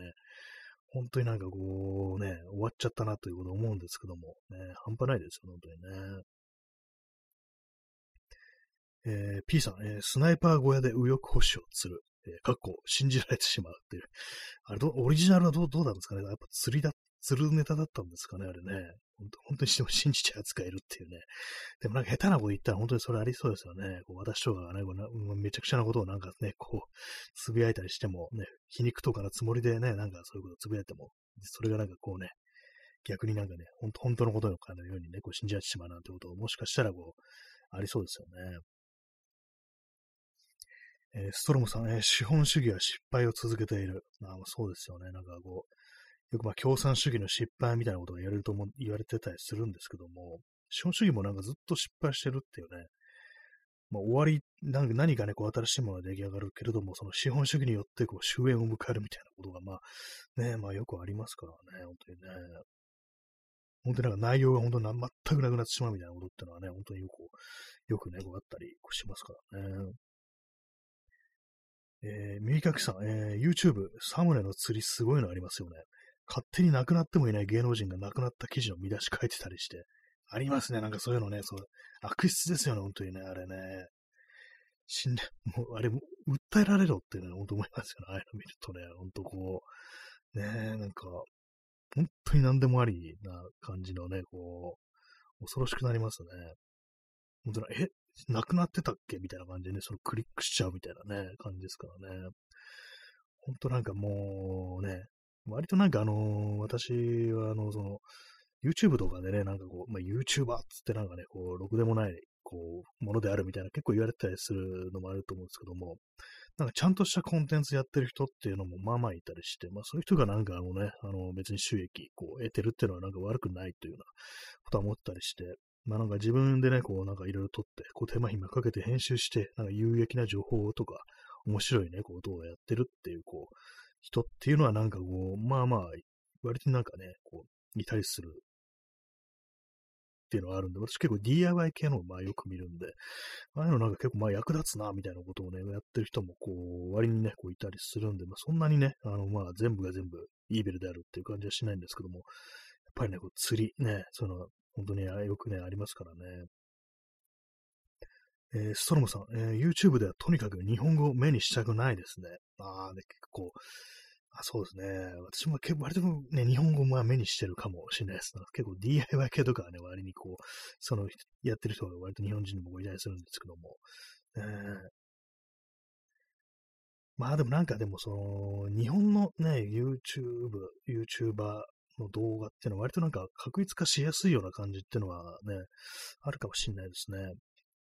[SPEAKER 1] 本当になんかこうね、終わっちゃったなということを思うんですけども、ね、半端ないですよ、本当にね。えー、P さん、えー、スナイパー小屋で右翼保守を釣る。えー、かっこ、信じられてしまうっていう。あれ、オリジナルはどうどうなんですかねやっぱ釣りだ、釣るネタだったんですかねあれね。本当本当にしても信じちゃう奴がいるっていうね。でもなんか下手なこと言ったら本当にそれありそうですよね。こう私とかがねこうめちゃくちゃなことをなんかね、こう、つぶやいたりしてもね、皮肉とかのつもりでね、なんかそういうことつぶやいても、それがなんかこうね、逆になんかね、本当本当のことのかのようにね、こう信じられてしまうなんてことをもしかしたらこう、ありそうですよね。えー、ストロムさん、えー、資本主義は失敗を続けている。あそうですよね。なんかこう、よくまあ共産主義の失敗みたいなことが言われるとも言われてたりするんですけども、資本主義もなんかずっと失敗してるっていうね、まあ、終わり、なんか何かね、こう新しいものが出来上がるけれども、その資本主義によってこう終焉を迎えるみたいなことが、まあ、ね、まあよくありますからね、本当にね。本当になんか内容が本当に全くなくなってしまうみたいなことってのはね、本当によく、よくね、こうあったりしますからね。えー、右かきさん、えー、YouTube、サムネの釣りすごいのありますよね。勝手に亡くなってもいない芸能人が亡くなった記事の見出し書いてたりして、ありますね。なんかそういうのね、そう、悪質ですよね、本当にね、あれね。死んで、もう、あれ、訴えられろってね、本当思いますよね。ああいうの見るとね、本当こう、ねなんか、本当に何でもありな感じのね、こう、恐ろしくなりますね。本当に、え、亡くなってたっけ？みたいな感じでね、そのクリックしちゃうみたいなね、感じですからね。本当なんかもうね、割となんかあの、私はあの、その、YouTube とかでね、なんかこう、まあ、YouTuber っつってなんかね、こう、ろくでもない、こう、ものであるみたいな結構言われたりするのもあると思うんですけども、なんかちゃんとしたコンテンツやってる人っていうのもまあまあいたりして、まあそういう人がなんかあのね、あの別に収益こう得てるっていうのはなんか悪くないというようなことは思ったりして、まあなんか自分でね、こうなんかいろいろ撮って、こう手間暇かけて編集して、なんか有益な情報とか、面白いね、こう動画やってるっていう、こう、人っていうのはなんかこう、まあまあ、割となんかね、こう、いたりするっていうのがあるんで、私結構 DIY 系のをまあよく見るんで、ああいうのなんか結構まあ役立つな、みたいなことをね、やってる人もこう、割にね、こういたりするんで、まあそんなにね、あのまあ全部が全部イーベルであるっていう感じはしないんですけども、やっぱりね、こう釣りね、その、本当によくね、ありますからね。えー、ストロムさん、えー、YouTube ではとにかく日本語を目にしたくないですね。ああ、ね、結構、あそうですね。私も結構割とね、日本語も目にしてるかもしれないです。結構 DIY 系とかはね、割にこう、その、やってる人が割と日本人にもいたりするんですけども。えー、まあでもなんかでもその、日本のね、YouTube、YouTuber の動画っていうのは割となんか確率化しやすいような感じっていうのはね、あるかもしれないですね。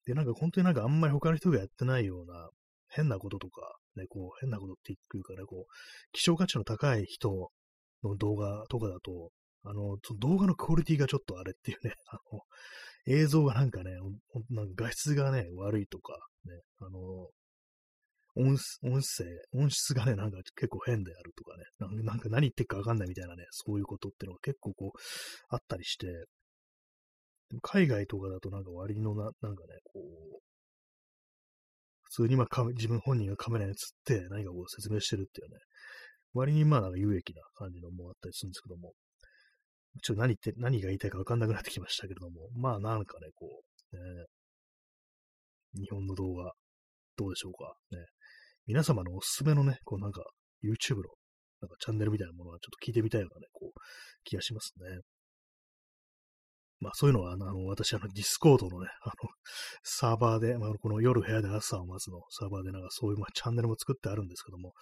[SPEAKER 1] で、なんか本当になんかあんまり他の人がやってないような変なこととか、ね、こう変なことっていうかね、こう、希少価値の高い人の動画とかだと、あの、動画のクオリティがちょっとあれっていうね、[LAUGHS] あの、映像がなんかね、なんか画質がね、悪いとか、ね、あの、音音声、音質がね、なんか結構変であるとかね、なんか何言ってるかわかんないみたいなね、そういうことっていうのが結構こう、あったりして、海外とかだとなんか割のな、なんかね、こう、普通にまあ自分本人がカメラに映って何かこう説明してるっていうね、割にまあなんか有益な感じのもあったりするんですけども、ちょっと何言って、何が言いたいかわかんなくなってきましたけれども、まあなんかね、こう、ね、日本の動画、どうでしょうか。ね、皆様のおすすめのね、こうなんか YouTube のなんかチャンネルみたいなものはちょっと聞いてみたいようなね、こう気がしますね。まあそういうのは、あの、私、あの、 Discord のね、あの、サーバーで、まあこの夜部屋で朝を待つのサーバーでなんかそういう、まあ、チャンネルも作ってあるんですけども、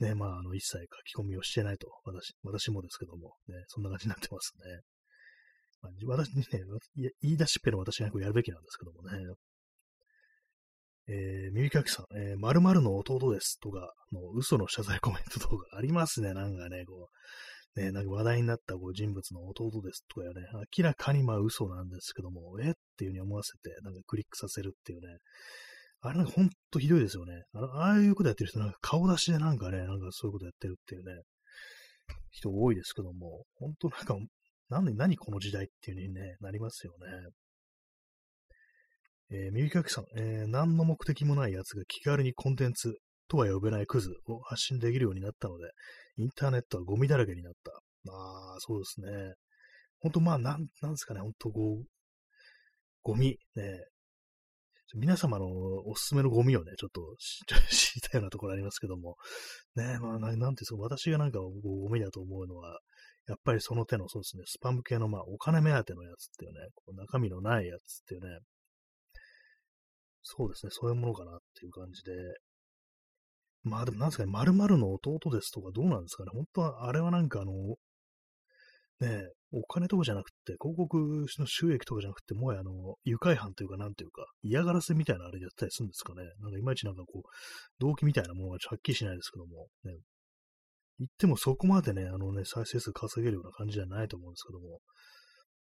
[SPEAKER 1] ね、まああの、一切書き込みをしてないと、私、私もですけども、ね、そんな感じになってますね。まあ、私にね、言い出しっぺの私がこうやるべきなんですけどもね。えー、耳かきさん、えー、〇〇の弟ですとか、もう嘘の謝罪コメントとかありますね、なんかね、こう、ね、なんか話題になったこう人物の弟ですとかやね、明らかにまあ嘘なんですけども、え？っていう風に思わせて、なんかクリックさせるっていうね、あれなんかほんとひどいですよね。あのああいうことやってる人、なんか顔出しでなんかね、なんかそういうことやってるっていうね、人多いですけども、本当なんか、なんで何この時代っていう風にね、なりますよね。えー、耳かきさん、えー、何の目的もない奴が気軽にコンテンツとは呼べないクズを発信できるようになったので、インターネットはゴミだらけになった。まあ、そうですね。ほんと、まあ、なん、なんですかね、ほんと、こう、ゴミ、ね、皆様のおすすめのゴミをね、ちょっと [LAUGHS] 知りたいようなところありますけども、ね、まあ、なんていうんですか、私がなんかゴミだと思うのは、やっぱりその手の、そうですね、スパム系の、まあ、お金目当てのやつっていうね、こう中身のないやつっていうね、そうですね、そういうものかなっていう感じで。まあでもなんですかね、〇〇の弟ですとかどうなんですかね。本当は、あれはなんかあの、ねえお金とかじゃなくて、広告の収益とかじゃなくて、もはやあの、愉快犯というか、なんていうか、嫌がらせみたいなあれでやったりするんですかね。なんかいまいちなんかこう、動機みたいなものがはっきりしないですけども、ね。言ってもそこまでね、あのね、再生数稼げるような感じじゃないと思うんですけども。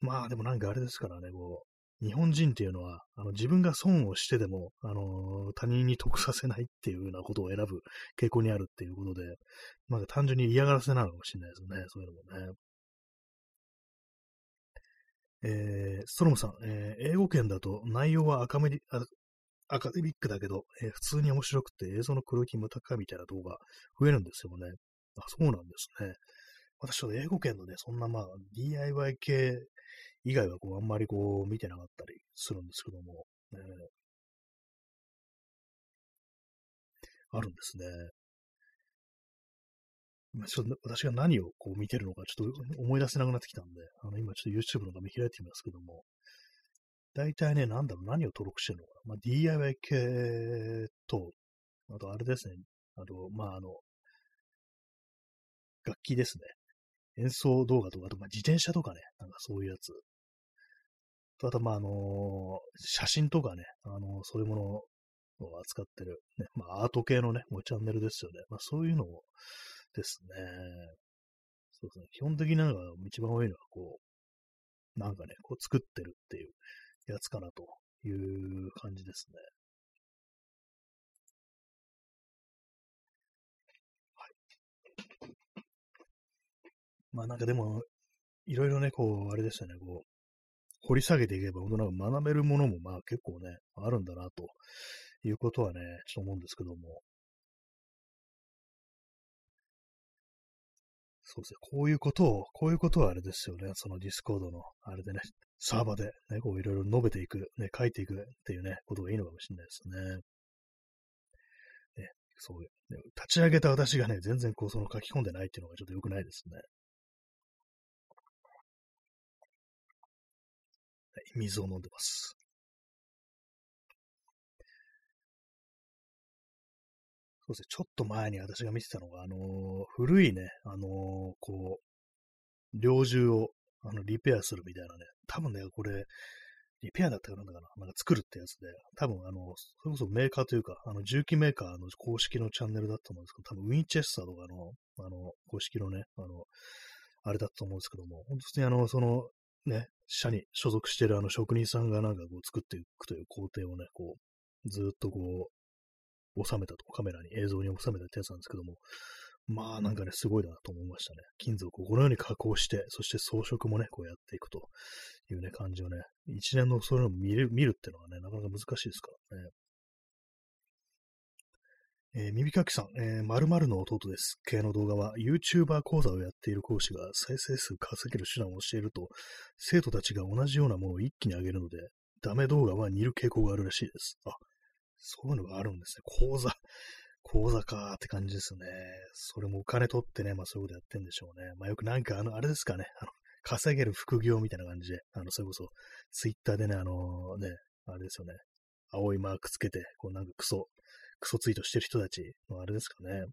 [SPEAKER 1] まあでもなんかあれですからね、こう、日本人っていうのは、あの自分が損をしてでも、あの他人に得させないっていうようなことを選ぶ傾向にあるっていうことで、まあ単純に嫌がらせなのかもしれないですね、そういうのもね。えー、ストロムさん、えー、英語圏だと内容は赤メリアカデミックだけど、えー、普通に面白くて映像のクロキも高いみたいな動画増えるんですよね。あ、そうなんですね。私は英語圏のね、そんなまあ DIY 系以外はこうあんまりこう見てなかったりするんですけども、ね、あるんですね。今ちょっと私が何をこう見てるのかちょっと思い出せなくなってきたんで、あの今ちょっと YouTube の画面開いてみますけども、大体ね、なんだろう、何を登録してるのか。まあ、DIY 系と、あとあれですね、あと、まああの、楽器ですね。演奏動画とか、あとま自転車とかね、なんかそういうやつあと、まあ、あのー、写真とかね、あのー、そういうものを扱ってる、ね、まあ、アート系のね、もうチャンネルですよね。まあ、そういうのをですね、そうですね、基本的なのが一番多いのは、こう、なんかね、こう作ってるっていうやつかなという感じですね。まあなんかでも、いろいろね、こう、あれですよね、こう、掘り下げていけば、本当なんか学べるものもまあ結構ね、あるんだなということはね、ちょっと思うんですけども。そうですね。こういうことを、こういうことはあれですよね。その Discord の、あれでね、サーバーでね、こういろいろ述べていく、ね、書いていくっていうね、ことがいいのかもしれないですね。ねそう、ね、立ち上げた私がね、全然こう、その書き込んでないっていうのがちょっと良くないですね。水を飲んでます。そうですね、ちょっと前に私が見てたのが、あのー、古いね、あのー、こう、猟銃をあのリペアするみたいなね、多分ね、これ、リペアだったかなんだかな、なんか作るってやつで、多分あの、それこそメーカーというか、あの、重機メーカーの公式のチャンネルだと思うんですけど、多分ウィンチェスターとかの、あの、公式のね、あの、あれだと思うんですけども、本当にあの、その、ね、社に所属してるあの職人さんがなんかこう作っていくという工程をね、こう、ずっとこう、収めたと、カメラに映像に収めたってやつなんですけども、まあなんかね、すごいなと思いましたね。金属をこのように加工して、そして装飾もね、こうやっていくというね、感じをね、一年のそういうのを見る見るっていうのはね、なかなか難しいですからね。えー、耳かきさん、えー、〇〇の弟です。系の動画は YouTuber 講座をやっている講師が再生数稼げる手段を教えると、生徒たちが同じようなものを一気に上げるので、ダメ動画は似る傾向があるらしいです。あ、そういうのがあるんですね。講座。講座かーって感じですね。それもお金取ってね、まあそういうことやってんでしょうね。まあよくなんかあの、あれですかね、あの、稼げる副業みたいな感じで、あの、それこそ、ツイッターでね、あのね、あれですよね、青いマークつけて、こうなんかクソ、クソツイートしてる人たちのあれですかね。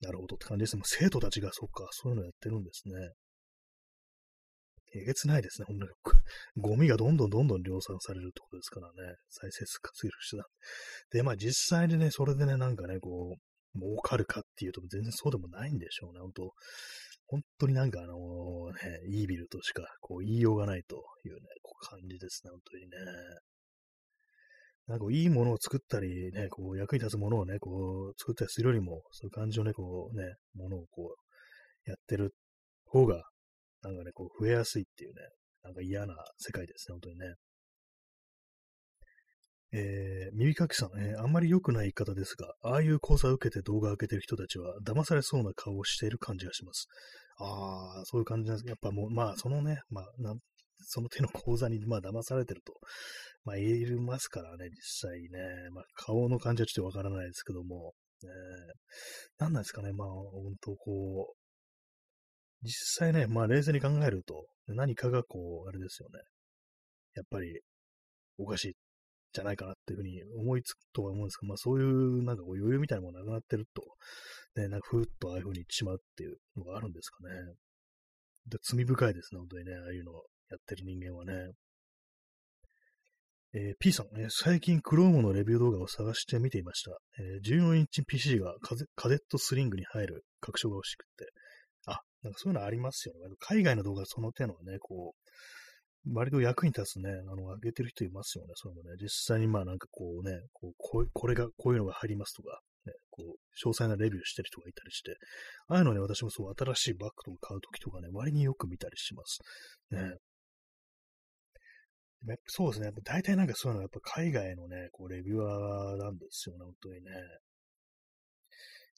[SPEAKER 1] なるほどって感じですね。生徒たちが、そっか、そういうのやってるんですね。えげつないですね、ほんとに。[LAUGHS] ゴミがどんどんどんどん量産されるってことですからね。再生数稼げる人だ。で、まあ実際にね、それでね、なんかね、こう、儲かるかっていうと全然そうでもないんでしょうね、本当本当になんかあのね、イービルとしかこう言いようがないというね、こう感じですね、本当にね。なんかいいものを作ったりね、こう役に立つものをね、こう作ったりするよりも、そういう感じのね、こうね、ものをこうやってる方がなんかね、こう増えやすいっていうね、なんか嫌な世界ですね、本当にね。えー、耳かきさん、えー、あんまり良くない言い方ですが、ああいう講座を受けて動画を上げてる人たちは、騙されそうな顔をしている感じがします。ああ、そういう感じなんです。やっぱもう、まあ、そのね、まあ、その手の講座に、まあ、騙されてると、まあ、言えますからね、実際ね。まあ、顔の感じはちょっとわからないですけども、えー、何なんですかね、まあ、本当こう、実際ね、まあ冷静に考えると、何かがこう、あれですよね。やっぱり、おかしいじゃないかなっていうふうに思いつくとは思うんですけど、まあそういうなんかこう余裕みたいなものがなくなってると、ね、なんかふーっとああいうふうに言ってしまうっていうのがあるんですかね。で罪深いですね、本当にね、ああいうのやってる人間はね。えー、P さん、えー、最近 Chrome のレビュー動画を探して見ていました。えー、14インチ PC がカデットスリングに入る拡張が欲しくて、あなんかそういうのありますよね。海外の動画その手のね、こう、割と役に立つね、あの、上げてる人いますよね。そういうのね。実際にまあなんかこうね、こうここれが、こういうのが入りますとか、ね、こう、詳細なレビューしてる人がいたりして、ああいうのね、私もそう、新しいバッグとか買うときとかね、割によく見たりします。ね。やっぱそうですね。やっぱ大体なんかそういうのはやっぱ海外のね、こう、レビュアーなんですよね、本当にね。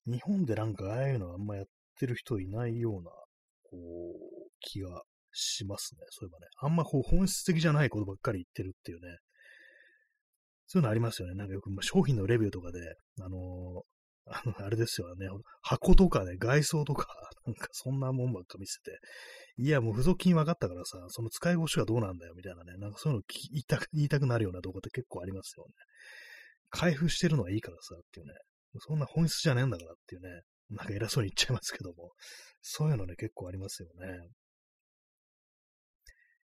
[SPEAKER 1] 日本でなんかああいうのあんまやってる人いないような、こう、気がしますね。そういえばね。あんまこう本質的じゃないことばっかり言ってるっていうね。そういうのありますよね。なんかよく、ま、商品のレビューとかで、あのー、あの、あれですよね。箱とかね、外装とか、[LAUGHS] なんかそんなもんばっか見せて、いや、もう付属品分かったからさ、その使い越しはどうなんだよ、みたいなね。なんかそういうの言いたく、言いたくなるような動画って結構ありますよね。開封してるのはいいからさ、っていうね。そんな本質じゃねえんだからっていうね。なんか偉そうに言っちゃいますけども、そういうのね、結構ありますよね。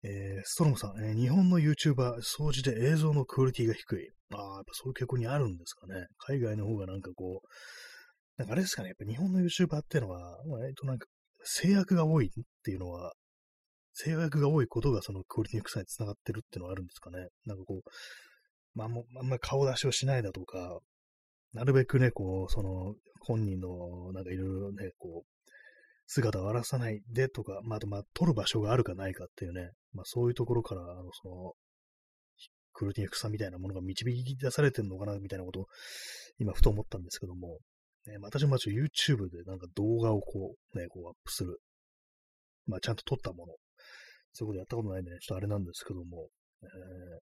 [SPEAKER 1] えー、ストロムさん、えー、日本の YouTuber、掃除で映像のクオリティが低い。ああ、やっぱそういう傾向にあるんですかね。海外の方がなんかこう、なんかあれですかね、やっぱ日本の YouTuber っていうのは、割となんか制約が多いっていうのは、制約が多いことがそのクオリティの低さにつながってるっていうのはあるんですかね。なんかこう、まあ、もあんまり顔出しをしないだとか、なるべくね、こう、その、本人の、なんかいろいろね、こう、姿を荒らさないでとか、まあ、と、まあ、撮る場所があるかないかっていうね、まあ、そういうところから、あの、その、クルティング草みたいなものが導き出されてるのかな、みたいなことを、今、ふと思ったんですけども、ね、私もま YouTube でなんか動画をこう、ね、こうアップする。まあ、ちゃんと撮ったもの。そういうことやったことないんで、ね、ちょっとあれなんですけども、えー、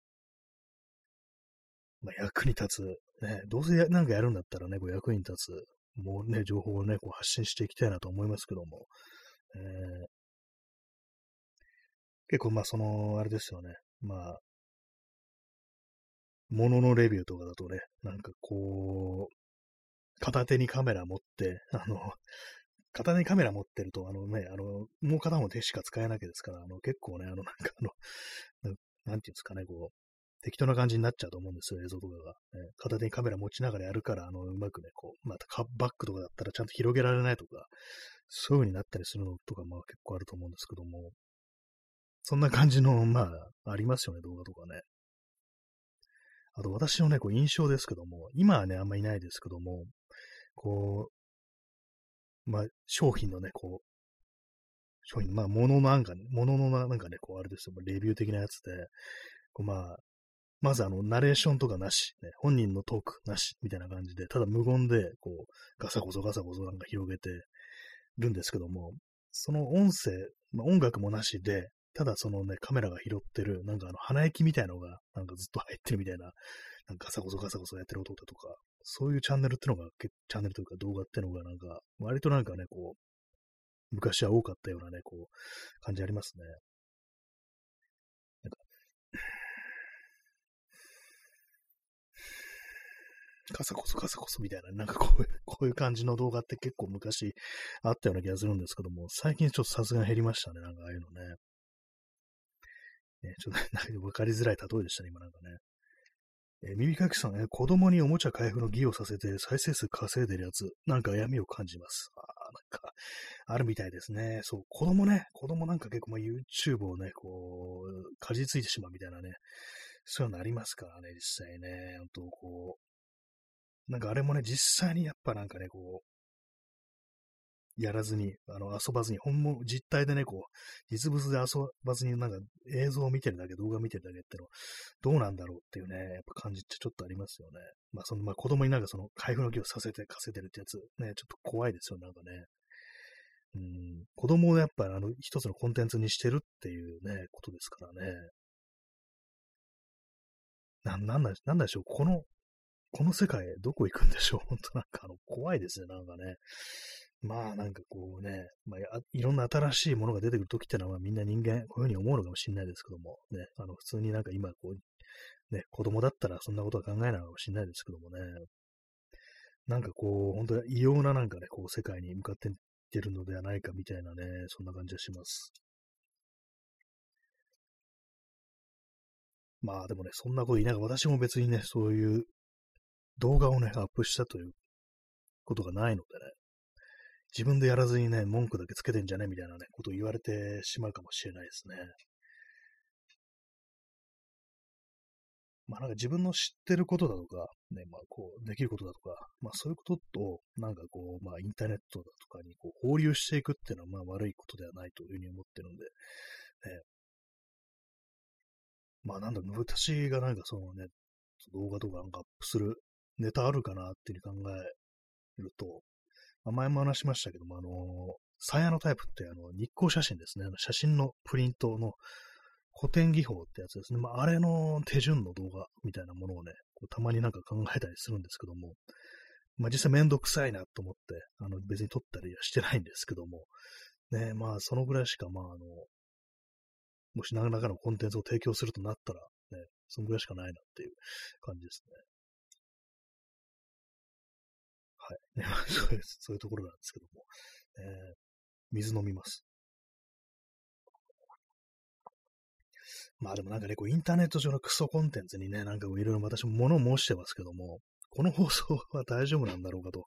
[SPEAKER 1] まあ、役に立つ、ね、どうせなんかやるんだったらね、こう役に立つ、もうね、情報をね、こう発信していきたいなと思いますけども、えー、結構まあその、あれですよね、まあ、もののレビューとかだとね、なんかこう、片手にカメラ持って、[LAUGHS] あの、片手にカメラ持ってると、あのね、あの、もう片方の手しか使えないわけですから、あの、結構ね、あの、なんかあの、なんていうんですかね、こう、適当な感じになっちゃうと思うんですよ、映像とかが。ね、片手にカメラ持ちながらやるから、あの、うまくね、こう、またカッバックとかだったらちゃんと広げられないとか、そういう風になったりするのとか、まあ結構あると思うんですけども、そんな感じの、[LAUGHS] まあ、ありますよね、動画とかね。あと私のね、こう印象ですけども、今はね、あんまいないですけども、こう、まあ、商品のね、こう、商品、まあ、物のなんかね、物のなんかね、こう、あれですよ、レビュー的なやつで、こう、まあ、まずあの、ナレーションとかなし、ね、本人のトークなし、みたいな感じで、ただ無言で、こう、ガサゴソガサゴソなんか広げてるんですけども、その音声、まあ、音楽もなしで、ただそのね、カメラが拾ってる、なんかあの、鼻息みたいのが、なんかずっと入ってるみたいな、なんかガサゴソガサゴソやってる音だとか、そういうチャンネルってのが、チャンネルというか動画ってのがなんか、割となんかね、こう、昔は多かったようなね、こう、感じありますね。なんか、カサコソカサコソみたいな、なんかこういう、こういう感じの動画って結構昔あったような気がするんですけども、最近ちょっとさすがに減りましたね、なんかああいうのね。ねちょっと、なんか分かりづらい例えでしたね、今なんかね。え、耳かきさん、えー、子供におもちゃ開封の儀をさせて再生数稼いでるやつ、なんか闇を感じます。ああなんか、あるみたいですね。そう、子供ね、子供なんか結構、まあ、YouTube をね、こう、かじついてしまうみたいなね、そういうのありますからね、実際ね。本当こう、なんかあれもね、実際にやっぱなんかね、こう、やらずに、あの、遊ばずに、本物、実体でね、こう、実物で遊ばずに、なんか映像を見てるだけ、動画見てるだけっての、どうなんだろうっていうね、やっぱ感じってちょっとありますよね。まあ、その、まあ、子供になんかその、開封の儀をさせて稼いでるってやつ、ね、ちょっと怖いですよ、なんかね。うん、子供をやっぱ、あの、一つのコンテンツにしてるっていうね、ことですからね。な、なんだ、なんだでしょう、この、この世界、どこ行くんでしょう？[LAUGHS] 本当なんかあの、怖いですね、なんかね。まあなんかこうね、まあ、いろんな新しいものが出てくるときってのはみんな人間こういうふうに思うのかもしれないですけども、ね、あの普通になんか今こう、ね、子供だったらそんなことは考えないかもしれないですけどもね、なんかこう、本当に異様ななんかね、こう世界に向かっていってるのではないかみたいなね、そんな感じがします。まあでもね、そんなこと言いながら私も別にね、そういう動画をね、アップしたということがないのでね、自分でやらずにね、文句だけつけてんじゃねみたいなね、ことを言われてしまうかもしれないですね。まあなんか自分の知ってることだとか、ね、まあこう、できることだとか、まあそういうことと、なんかこう、まあインターネットだとかにこう放流していくっていうのはまあ悪いことではないというふうに思ってるんで、ね、まあなんだろう、私がなんかそのね、動画とかなんかアップするネタあるかなっていうふうに考えると、まあ、前も話しましたけども、あの、サヤのタイプってあの日光写真ですね。写真のプリントの古典技法ってやつですね。まあ、あれの手順の動画みたいなものをね、こうたまになんか考えたりするんですけども、まあ、実際めんどくさいなと思って、あの別に撮ったりはしてないんですけども、ね、まあそのぐらいしか、まああの、もし何らかのコンテンツを提供するとなったら、ね、そのぐらいしかないなっていう感じですね。はい。[LAUGHS] そういう、そういうところなんですけども。えー、水飲みます。まあでもなんかね、こうインターネット上のクソコンテンツにね、なんかいろいろ私も物申してますけども、この放送は大丈夫なんだろうかと、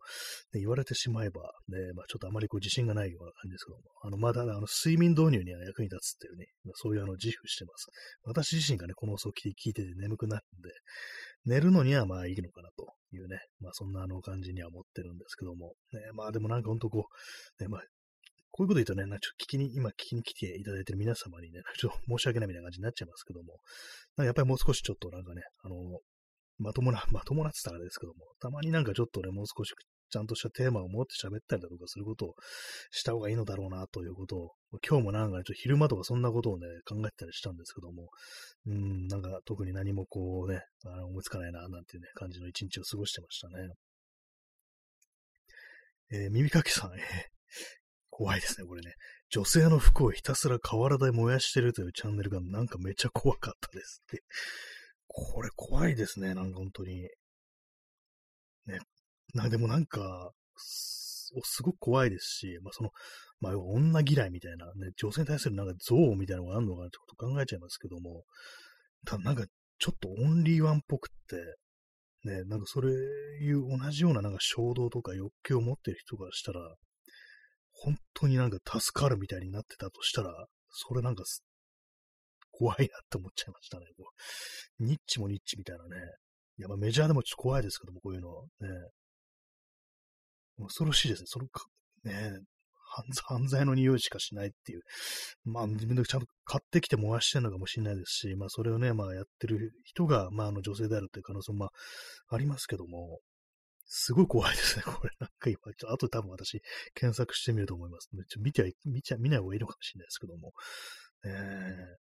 [SPEAKER 1] ね、言われてしまえば、ね、まあちょっとあまりこう自信がないような感じですけども、あの、まだあの睡眠導入には役に立つっていうね、そういうあの自負してます。私自身がね、この放送を聞いてて眠くなるんで、寝るのにはまあいいのかなというね、まあそんなあの感じには思ってるんですけども、ね、まあでもなんかほんとこう、ね、まあこういうこと言うとね、なちょっと聞きに、今聞きに来ていただいてる皆様にね、ちょっと申し訳ないみたいな感じになっちゃいますけども、やっぱりもう少しちょっとなんかね、あの、まともな、[LAUGHS] まともなってたらですけども、たまになんかちょっとね、もう少しちゃんとしたテーマを持って喋ったりだとかすることをした方がいいのだろうなということを、今日もなんか、ちょっと昼間とかそんなことをね、考えてたりしたんですけども、うん、なんか特に何もこうね、あ思いつかないな、なんていうね、感じの一日を過ごしてましたね。えー、耳かきさん、え、怖いですね、これね。女性の服をひたすら河原で燃やしてるというチャンネルがなんかめっちゃ怖かったですって。これ怖いですね、なんか本当に。ね。な、でもなんか、すごく怖いですし、まあその、まあ女嫌いみたいな、ね、女性に対するなんか憎悪みたいなのがあるのかなってこと考えちゃいますけども、ただなんかちょっとオンリーワンっぽくって、ね、なんかそれいう同じようななんか衝動とか欲求を持ってる人がしたら、本当になんか助かるみたいになってたとしたら、それなんか怖いなって思っちゃいましたね。こうニッチもニッチみたいなね。やっぱメジャーでもちょっと怖いですけども、こういうの。ね。恐ろしいですね。そのか、ね、[LAUGHS] 犯罪の匂いしかしないっていう。まあ、自分でちゃんと買ってきて燃やしてるのかもしれないですし、まあ、それをね、まあ、やってる人が、まあ、あの、女性であるっていう可能性も、まあ、ありますけども、すごい怖いですね、これ。なんか今、ちょっと後多分私、検索してみると思います。ちょ見ては、見ちゃ、見ない方がいいのかもしれないですけども。えー、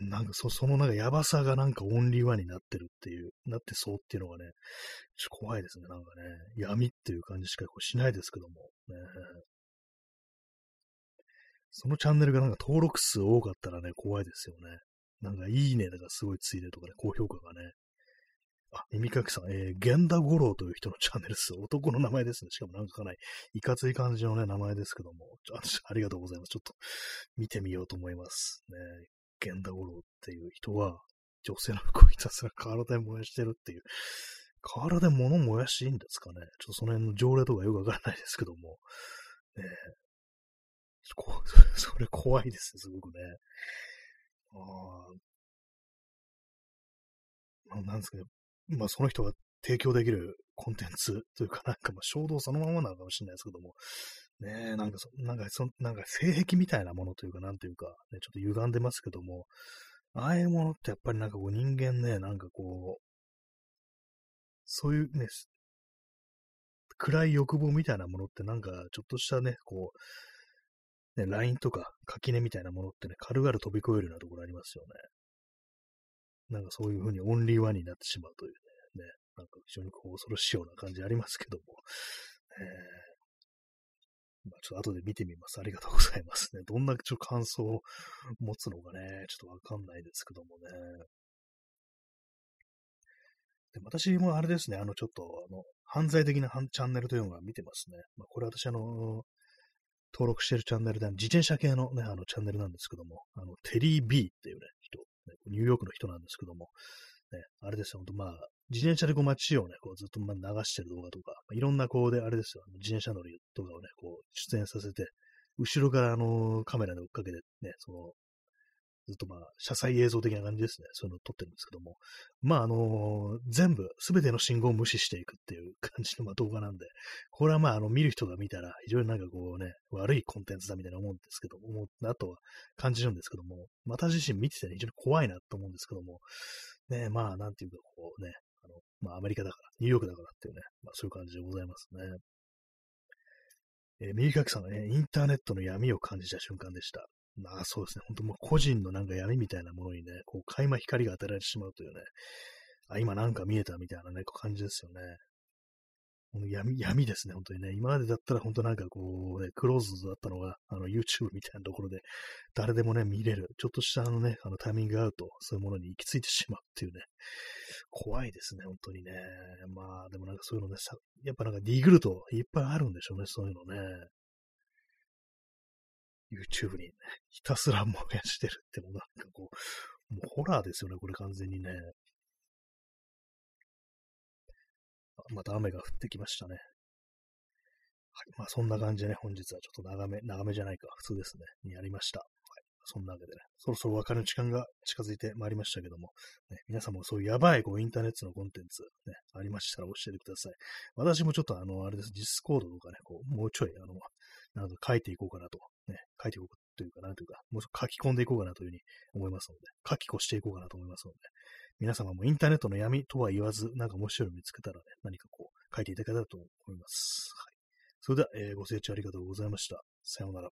[SPEAKER 1] なんかそ、そのなんかやばさがなんかオンリーワンになってるっていう、なってそうっていうのがね、ちょっと怖いですね、なんかね。闇っていう感じしかしないですけども。ね、そのチャンネルがなんか登録数多かったらね、怖いですよね。なんかいいねだからすごいついでとかね、高評価がね。あ、耳かきさん、えー、源田五郎という人のチャンネルです。男の名前ですね。しかもなんかかなりいかつい感じのね、名前ですけども、ちょありがとうございます。ちょっと見てみようと思います。ね、源田五郎っていう人は、女性の服をひたすら河原で燃やしてるっていう。河原で物燃やしていいんですかね？ちょっとその辺の条例とかよくわからないですけども。ね、[LAUGHS] それ怖いですね、すごくね。ああ、なんですかね。まあ、その人が提供できるコンテンツというか、なんかまあ衝動そのままなのかもしれないですけども、ねえ、なんかそ、なんかそ、なんか性癖みたいなものというか、なんというか、ね、ちょっと歪んでますけども、ああいうものってやっぱりなんかこう人間ね、なんかこう、そういうね、暗い欲望みたいなものってなんかちょっとしたね、こう、ね、LINE とか垣根みたいなものってね、軽々飛び越えるようなところありますよね。なんかそういう風にオンリーワンになってしまうというね、ねなんか非常にこう恐ろしいような感じありますけども、えー、ま、ちょっと後で見てみます。ありがとうございますね。どんなちょ感想を持つのかね、ちょっとわかんないですけどもね。で私もあれですね、あの、ちょっと、あの、犯罪的なチャンネルというのが見てますね。まあ、これ私、あの、登録してるチャンネルで、自転車系のね、あの、チャンネルなんですけども、あの、テリー・ビーっていうね、ね、ニューヨークの人なんですけども、ね、あれですよ、ほんとまあ、自転車でこう街をね、こうずっとま流してる動画とか、まあ、いろんなこうで、あれですよ、自転車乗りとかをね、こう出演させて、後ろからあのカメラで追っかけてね、そのずっとまあ、車載映像的な感じですね。そういうのを撮ってるんですけども。まあ、あの、全部、すべての信号を無視していくっていう感じのまあ動画なんで、これはまあ、あの、見る人が見たら、非常になんかこうね、悪いコンテンツだみたいな思うんですけど、思うなとは感じるんですけども、また自身見ててね、非常に怖いなと思うんですけども、ね、まあ、なんていうか、こうね、あの、まあ、アメリカだから、ニューヨークだからっていうね、まあ、そういう感じでございますね。えー、右書きさんがね、インターネットの闇を感じた瞬間でした。まあそうですね、本当もう個人のなんか闇みたいなものにね、こう、垣間光が当てられてしまうというね、あ、今なんか見えたみたいなね、感じですよね。闇、闇ですね、本当にね。今までだったら本当なんかこう、ね、クローズだったのが、あの、YouTube みたいなところで、誰でもね、見れる。ちょっとしたあのね、あのタイミングが合うと、そういうものに行き着いてしまうっていうね。怖いですね、本当にね。まあ、でもなんかそういうのね、さやっぱなんかディグルといっぱいあるんでしょうね、そういうのね。YouTube にね、ひたすら燃やしてるってもなんかこう、もうホラーですよね、これ完全にね。また雨が降ってきましたね。はい。まあそんな感じでね、本日はちょっと長め、長めじゃないか、普通ですね、にやりました。はい。そんなわけでね、そろそろお別れの時間が近づいてまいりましたけども、ね、皆さんもそういうやばいこうインターネットのコンテンツ、ね、ありましたら教えてください。私もちょっとあの、あれです、 Discord とかね、こう、もうちょい、あの、など書いていこうかなと、ね、書いていこうというか、なんというか、もうちょっと書き込んでいこうかなというふうに思いますので、書き越していこうかなと思いますので、皆様もインターネットの闇とは言わず、なんか面白いの見つけたらね、何かこう、書いていただけたらと思います。はい。それでは、えーご清聴ありがとうございました。さようなら。